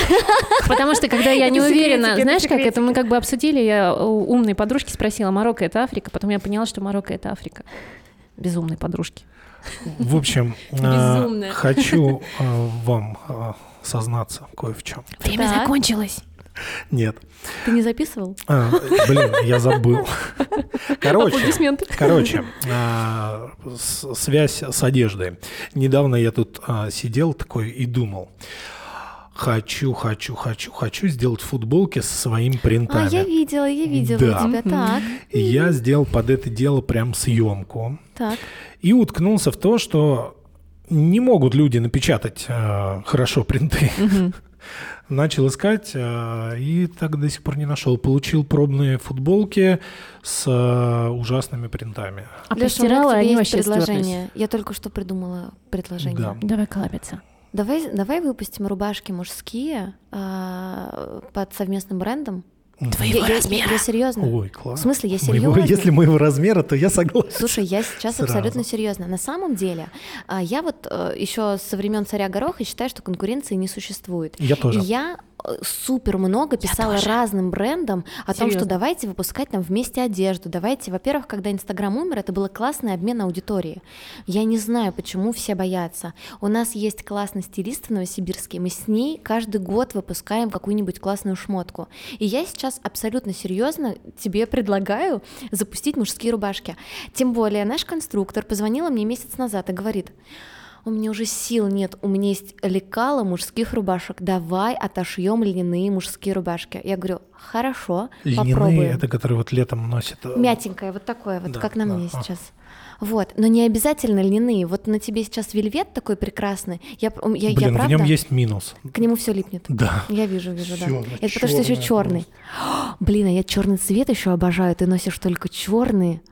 Потому что когда я не уверена, знаешь, как это мы как бы обсудили, я у умной подружки спросила, Марокко это Африка, потом я поняла, что Марокко это Африка. Безумной подружки. В общем, Безумная. хочу а, вам а, сознаться кое в чем. Время закончилось. Нет. Ты не записывал? А, блин, я забыл. Короче, Аплодисменты. короче, а, с- связь с одеждой. Недавно я тут а, сидел такой и думал. Хочу, хочу, хочу, хочу сделать футболки со своими А, принтами. я видела, я видела Да. у тебя. Так, И я сделал под это дело прям съемку. так. И уткнулся в то, что не могут люди напечатать э, хорошо принты. Начал искать э, и так до сих пор не нашел. Получил пробные футболки с э, ужасными принтами. А Леша, у меня к тебе есть предложение. Я только что придумала предложение. Да. Давай коллабиться. Давай, давай выпустим рубашки мужские а, под совместным брендом. Твоего я, я- размера. Я, серьезно. Ой, В класс. смысле, я Моего- серьезно. если моего размера, то я согласен. Слушай, я сейчас Сразу. абсолютно серьезно. На самом деле, а, я вот еще со времен царя Гороха считаю, что конкуренции не существует. Я тоже. И я э, супер много писала разным брендам о том, что Серьезно? давайте выпускать там вместе одежду. Давайте, во-первых, когда Инстаграм умер, это был классный обмен аудитории. Я не знаю, почему все боятся. У нас есть классный стилист в Новосибирске, мы с ней каждый год выпускаем какую-нибудь классную шмотку. И я сейчас абсолютно серьезно тебе предлагаю запустить мужские рубашки. Тем более наш конструктор позвонила мне месяц назад и говорит, у меня уже сил нет, у меня есть лекала мужских рубашек, давай отошьем льняные мужские рубашки. Я говорю, хорошо, Льняные, попробуем. это которые вот летом носят. э, Мятенькое, вот такое, вот Да, как на да, мне а. сейчас. Вот, но не обязательно льняные. Вот на тебе сейчас вельвет такой прекрасный. Я, я, я Блин, в правда, нем есть минус. к нему все липнет. Да. Я вижу, вижу, да. Всё, Это потому что еще черный. Блин, а я черный цвет еще обожаю. Ты носишь только черный.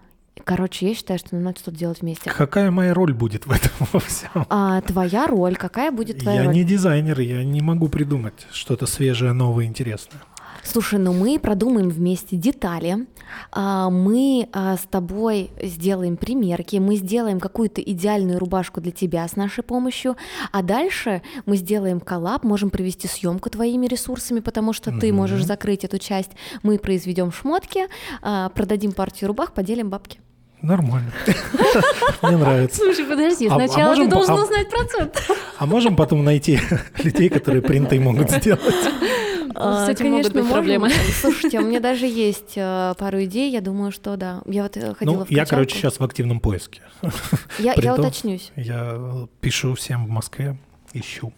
Короче, я считаю, что надо что-то делать вместе. Какая моя роль будет в этом во всем? А твоя роль, какая будет твоя Я роль? не дизайнер, я не могу придумать что-то свежее, новое, интересное. Слушай, ну мы продумаем вместе детали, а, мы а, с тобой сделаем примерки, мы сделаем какую-то идеальную рубашку для тебя с нашей помощью, а дальше мы сделаем коллаб, можем провести съемку твоими ресурсами, потому что ты можешь закрыть эту часть, мы произведем шмотки, а, продадим партию рубах, поделим бабки. Нормально. Мне нравится. Слушай, подожди, А- а сначала можем ты должен а- узнать процент. А можем потом найти людей, которые принты могут сделать? С этим могут быть проблемы. Слушайте, у меня даже есть э, пару идей, я думаю, что да. Я вот э, ходила Ну, в я, качалку. короче, сейчас в активном поиске. Я, я уточнюсь. Я пишу всем в Москве, ищу.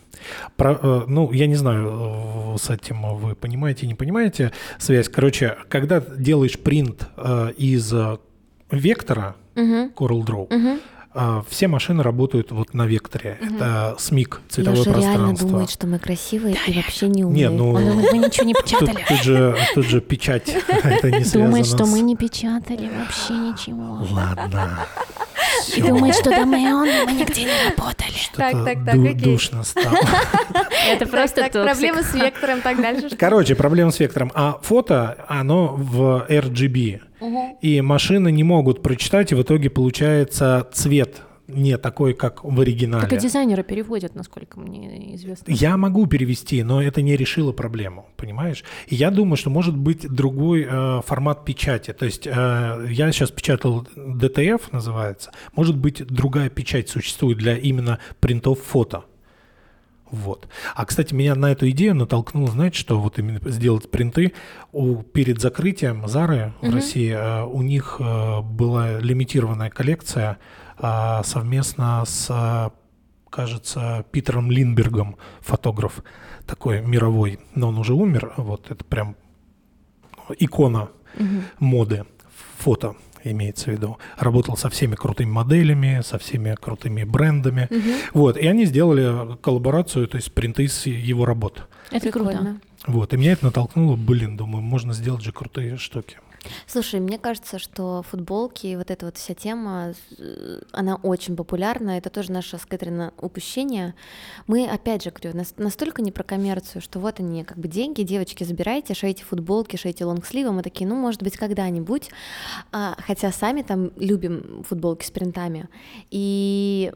Про, э, ну, я не знаю, с этим вы понимаете, не понимаете связь. Короче, когда делаешь принт из вектора Мгм, Coral Draw, э, все машины работают вот на векторе. Это СМИК, цветовое реально пространство. думает, что мы красивые и вообще не умные. Не, ну, Он думает, мы ничего не тут, печатали. тут же, тут же печать, это не связано Думает, что мы не печатали вообще ничего. Ладно. И думает, что Домеон мы нигде не работали. Так, Что-то так, так, ду- окей. душно стало. Это просто проблемы с вектором, так дальше. Короче, проблема с вектором. А фото, оно в RGB. И машины не могут прочитать, и в итоге получается цвет не такой, как в оригинале. Так и дизайнеры переводят, насколько мне известно. Я могу перевести, но это не решило проблему, понимаешь? И я думаю, что может быть другой э, формат печати. То есть э, я сейчас печатал DTF, называется. Может быть, другая печать существует для именно принтов фото. Вот. А, кстати, меня на эту идею натолкнуло, знаете, что вот именно сделать принты. У, перед закрытием Зары в России э, у них э, была лимитированная коллекция э, совместно с, э, кажется, Питером Линбергом, фотограф такой мировой, но он уже умер. Вот это прям икона моды, фото имеется в виду. Работал со всеми крутыми моделями, со всеми крутыми брендами. Вот, и они сделали коллаборацию, то есть принты с его работ. Это круто. Вот, и меня это натолкнуло, блин, думаю, можно сделать же крутые штуки. Слушай, мне кажется, что футболки и вот эта вот вся тема, э, она очень популярна. Это тоже наше с Кэтрин упущение. Мы, опять же, говорю, нас- настолько не про коммерцию, что вот они, как бы деньги, девочки, забирайте, шейте футболки, шейте лонгсливы. Мы такие, ну, может быть, когда-нибудь. А, хотя сами там любим футболки с принтами. И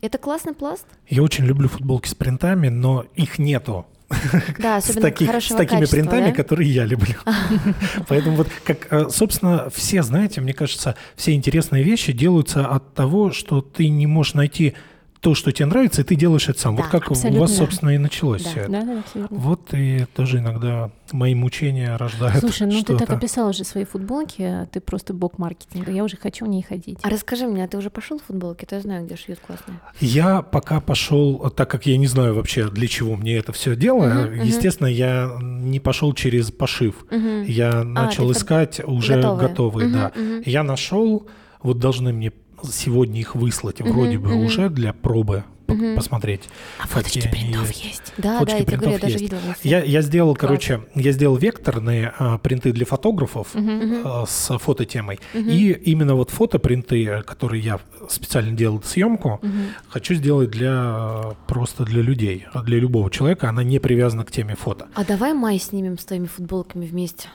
это классный пласт. Я очень люблю футболки с принтами, но их нету. Да, с, особенно таких- с такими качества, принтами, да? которые я люблю. Поэтому вот, как, э, собственно, все, знаете, мне кажется, все интересные вещи делаются от того, что ты не можешь найти то, что тебе нравится, и ты делаешь это сам. Вот Да, как у вас, да. собственно, и началось Да. все это. Да, да, абсолютно. Вот и тоже иногда мои мучения рождают Слушай, ну ты так описал уже свои футболки, а ты просто бог маркетинга. Я уже хочу в ней ходить. А расскажи мне, а ты уже пошел в футболки? Я знаю, где шьют классные. Я пока пошел, так как я не знаю вообще, для чего мне это все дело, мгм. естественно, я не пошел через пошив. Мгм. Я начал ты фут- искать уже готовые. готовые, Мгм, да. мгм. Я нашел, вот должны мне сегодня их выслать, вроде бы мгм. уже для пробы Мгм. посмотреть. А фоточки они принтов есть. Да, Фоточки да, я тебе говорю, я принтов даже есть. видела. Я, я сделал, Класс. короче, я сделал векторные а, принты для фотографов Мгм. а, с фототемой. И именно вот фотопринты, которые я специально делал съемку, Мгм. хочу сделать для просто для людей, для любого человека. Она не привязана к теме фото. А давай май снимем с твоими футболками вместе.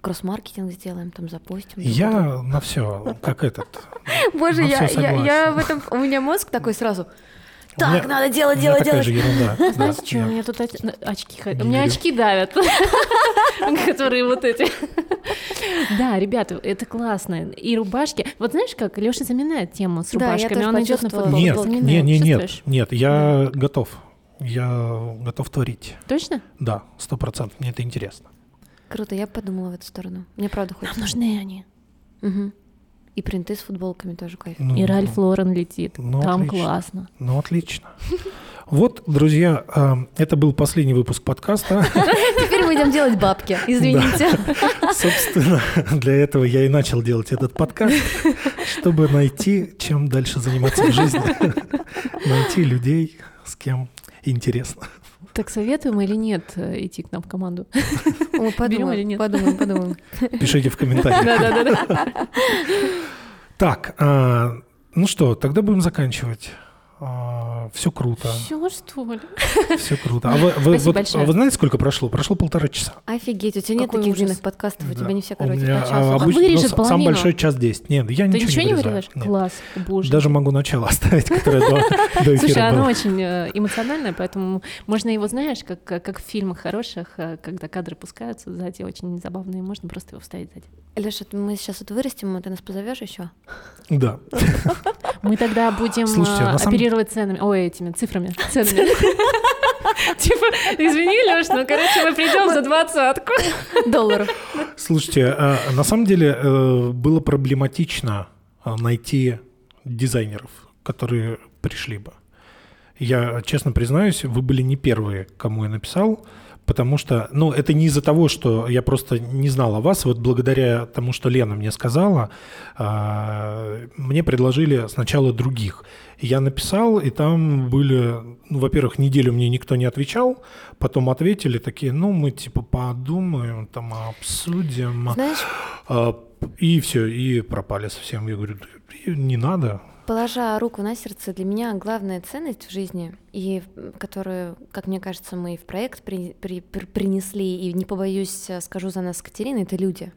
Кросс-маркетинг сделаем, там запустим. Я на все, как этот. Боже, я, я, я в этом... У меня мозг такой сразу... У меня- Так, надо делать, У делать, такая делать. же ерунда. Да, Знаете, что, у я- меня тут оч- очки, х- Не у меня очки давят, которые вот эти. Да, ребята, это классно. И рубашки. Вот знаешь как, Леша заминает тему с Да, я рубашками, тоже он идет на футбол. Нет, нет, нет, нет, я готов. Я готов творить. Точно? Да, сто процентов. Мне это интересно. Круто, я подумала в эту сторону. Мне правда Нам хочется. нужны они. Мгм. И принты с футболками тоже кайф. Ну, И Ральф Лорен летит. ну, Там отлично. классно. Ну, отлично. Вот, друзья, эм, это был последний выпуск подкаста. Теперь мы идем делать бабки. Извините. Собственно, для этого я и начал делать этот подкаст, чтобы найти, чем дальше заниматься в жизни. Найти людей, с кем интересно. Так советуем или нет э, идти к нам в команду? Мы Берем или нет? подумаем, подумаем, подумаем. Пишите в комментариях. Да-да-да. Так, а, ну что, тогда будем заканчивать. А, все круто. Все, что ли? Все круто. А вы, вы, вот, а вы знаете, сколько прошло? Прошло полтора часа. Офигеть, у тебя нет Какой таких ужас. длинных подкастов, у Да. тебя не все меня, по а, часу. Вырежет ну, Сам большой час 10. Нет, я Ты ничего, ничего не вырезаю. вырезаешь? Нет. Класс, боже. Даже могу начало оставить, которое до, Слушай, оно очень э, эмоциональное, поэтому можно его, знаешь, как, в фильмах хороших, э, когда кадры пускаются сзади, очень забавные, можно просто его вставить сзади. Леша, мы сейчас это вырастим, а ты нас позовешь еще? Да. Мы тогда будем Слушайте, э, на самом- оперировать ценами, ой, этими цифрами, ценами. Типа, извини, Леш, ну, короче, мы придем за двадцатку. Долларов. Слушайте, а, на самом деле э, было проблематично а, найти дизайнеров, которые пришли бы. Я честно признаюсь, вы были не первые, кому я написал, потому что, ну, это не из-за того, что я просто не знал о вас, вот благодаря тому, что Лена мне сказала, а, мне предложили сначала других. Я написал, и там были, ну, во-первых, неделю мне никто не отвечал, потом ответили такие, ну, мы типа подумаем, там обсудим. Знаешь, А, И все, и пропали совсем. Я говорю, «Да не надо. Положа руку на сердце, для меня главная ценность в жизни, и которую, как мне кажется, мы в проект при- при- при- принесли, и не побоюсь, э, скажу за нас с Катериной, это люди.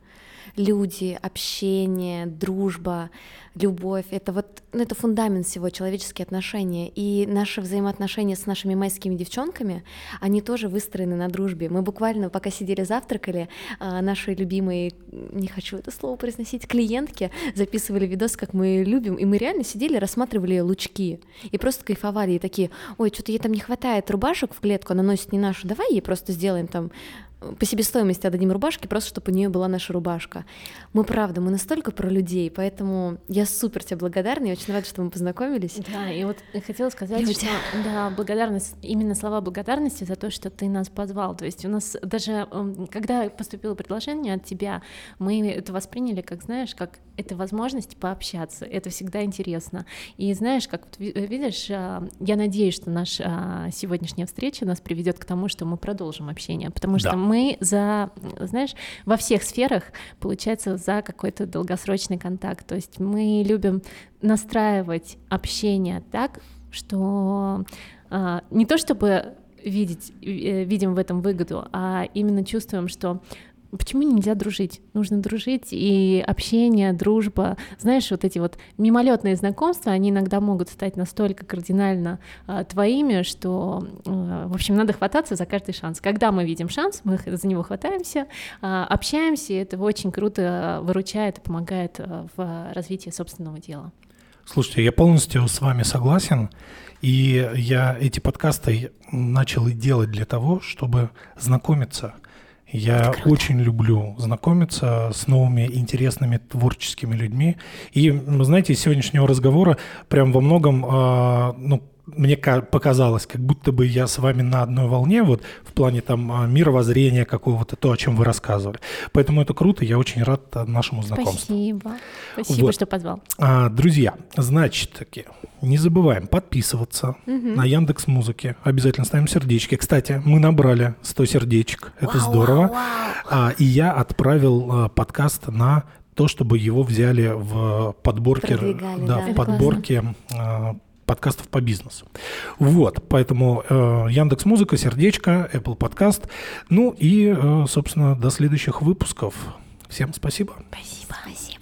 Люди, общение, дружба, любовь. Это вот, ну, это фундамент всего, человеческие отношения. И наши взаимоотношения с нашими майскими девчонками, они тоже выстроены на дружбе. Мы буквально, пока сидели завтракали, а, наши любимые, не хочу это слово произносить, клиентки записывали видос, как мы любим, и мы реально сидели, рассматривали лучки и просто кайфовали, и такие, ой, что-то ей там не хватает рубашек в клетку, она носит не нашу, давай ей просто сделаем там по себестоимости отдадим рубашки, просто чтобы у нее была наша рубашка. Мы правда, мы настолько про людей, поэтому я супер тебе благодарна, я очень рада, что мы познакомились. Да, и вот хотела сказать, Люди. что да, благодарность, именно слова благодарности за то, что ты нас позвал. То есть у нас даже, эм, когда поступило предложение от тебя, мы это восприняли, как знаешь, как это возможность пообщаться. Это всегда интересно. И знаешь, как вот видишь, а, я надеюсь, что наша сегодняшняя встреча нас приведет к тому, что мы продолжим общение, потому что Да. Мы за, знаешь, во всех сферах, получается, за какой-то долгосрочный контакт. То есть мы любим настраивать общение так, что а, не то чтобы видеть, э, видим в этом выгоду, а именно чувствуем, что Почему нельзя дружить? Нужно дружить, и общение, дружба, знаешь, вот эти вот мимолетные знакомства, они иногда могут стать настолько кардинально а, твоими, что, а, в общем, надо хвататься за каждый шанс. Когда мы видим шанс, мы за него хватаемся, а, общаемся, и это очень круто выручает и помогает в развитии собственного дела. Слушайте, я полностью с вами согласен. И я эти подкасты начал и делать для того, чтобы знакомиться. Я очень люблю знакомиться с новыми интересными творческими людьми. И, вы знаете, из сегодняшнего разговора прям во многом, а, ну, мне ка- показалось, как будто бы я с вами на одной волне, вот в плане там а, мировоззрения какого-то, то, о чем вы рассказывали. Поэтому это круто, я очень рад а, нашему знакомству. Спасибо. Спасибо, Вот. что позвал. А, друзья, значит таки, не забываем подписываться на Яндекс Музыке. Обязательно ставим сердечки. Кстати, мы набрали 100 сердечек. Это здорово. А, и я отправил а, подкаст на то, чтобы его взяли в подборке, да, да. в подборке а, подкастов по бизнесу. Вот, поэтому э, Яндекс Музыка, сердечко, Apple Подкаст. Ну и, э, собственно, до следующих выпусков. Всем спасибо. Спасибо. Спасибо.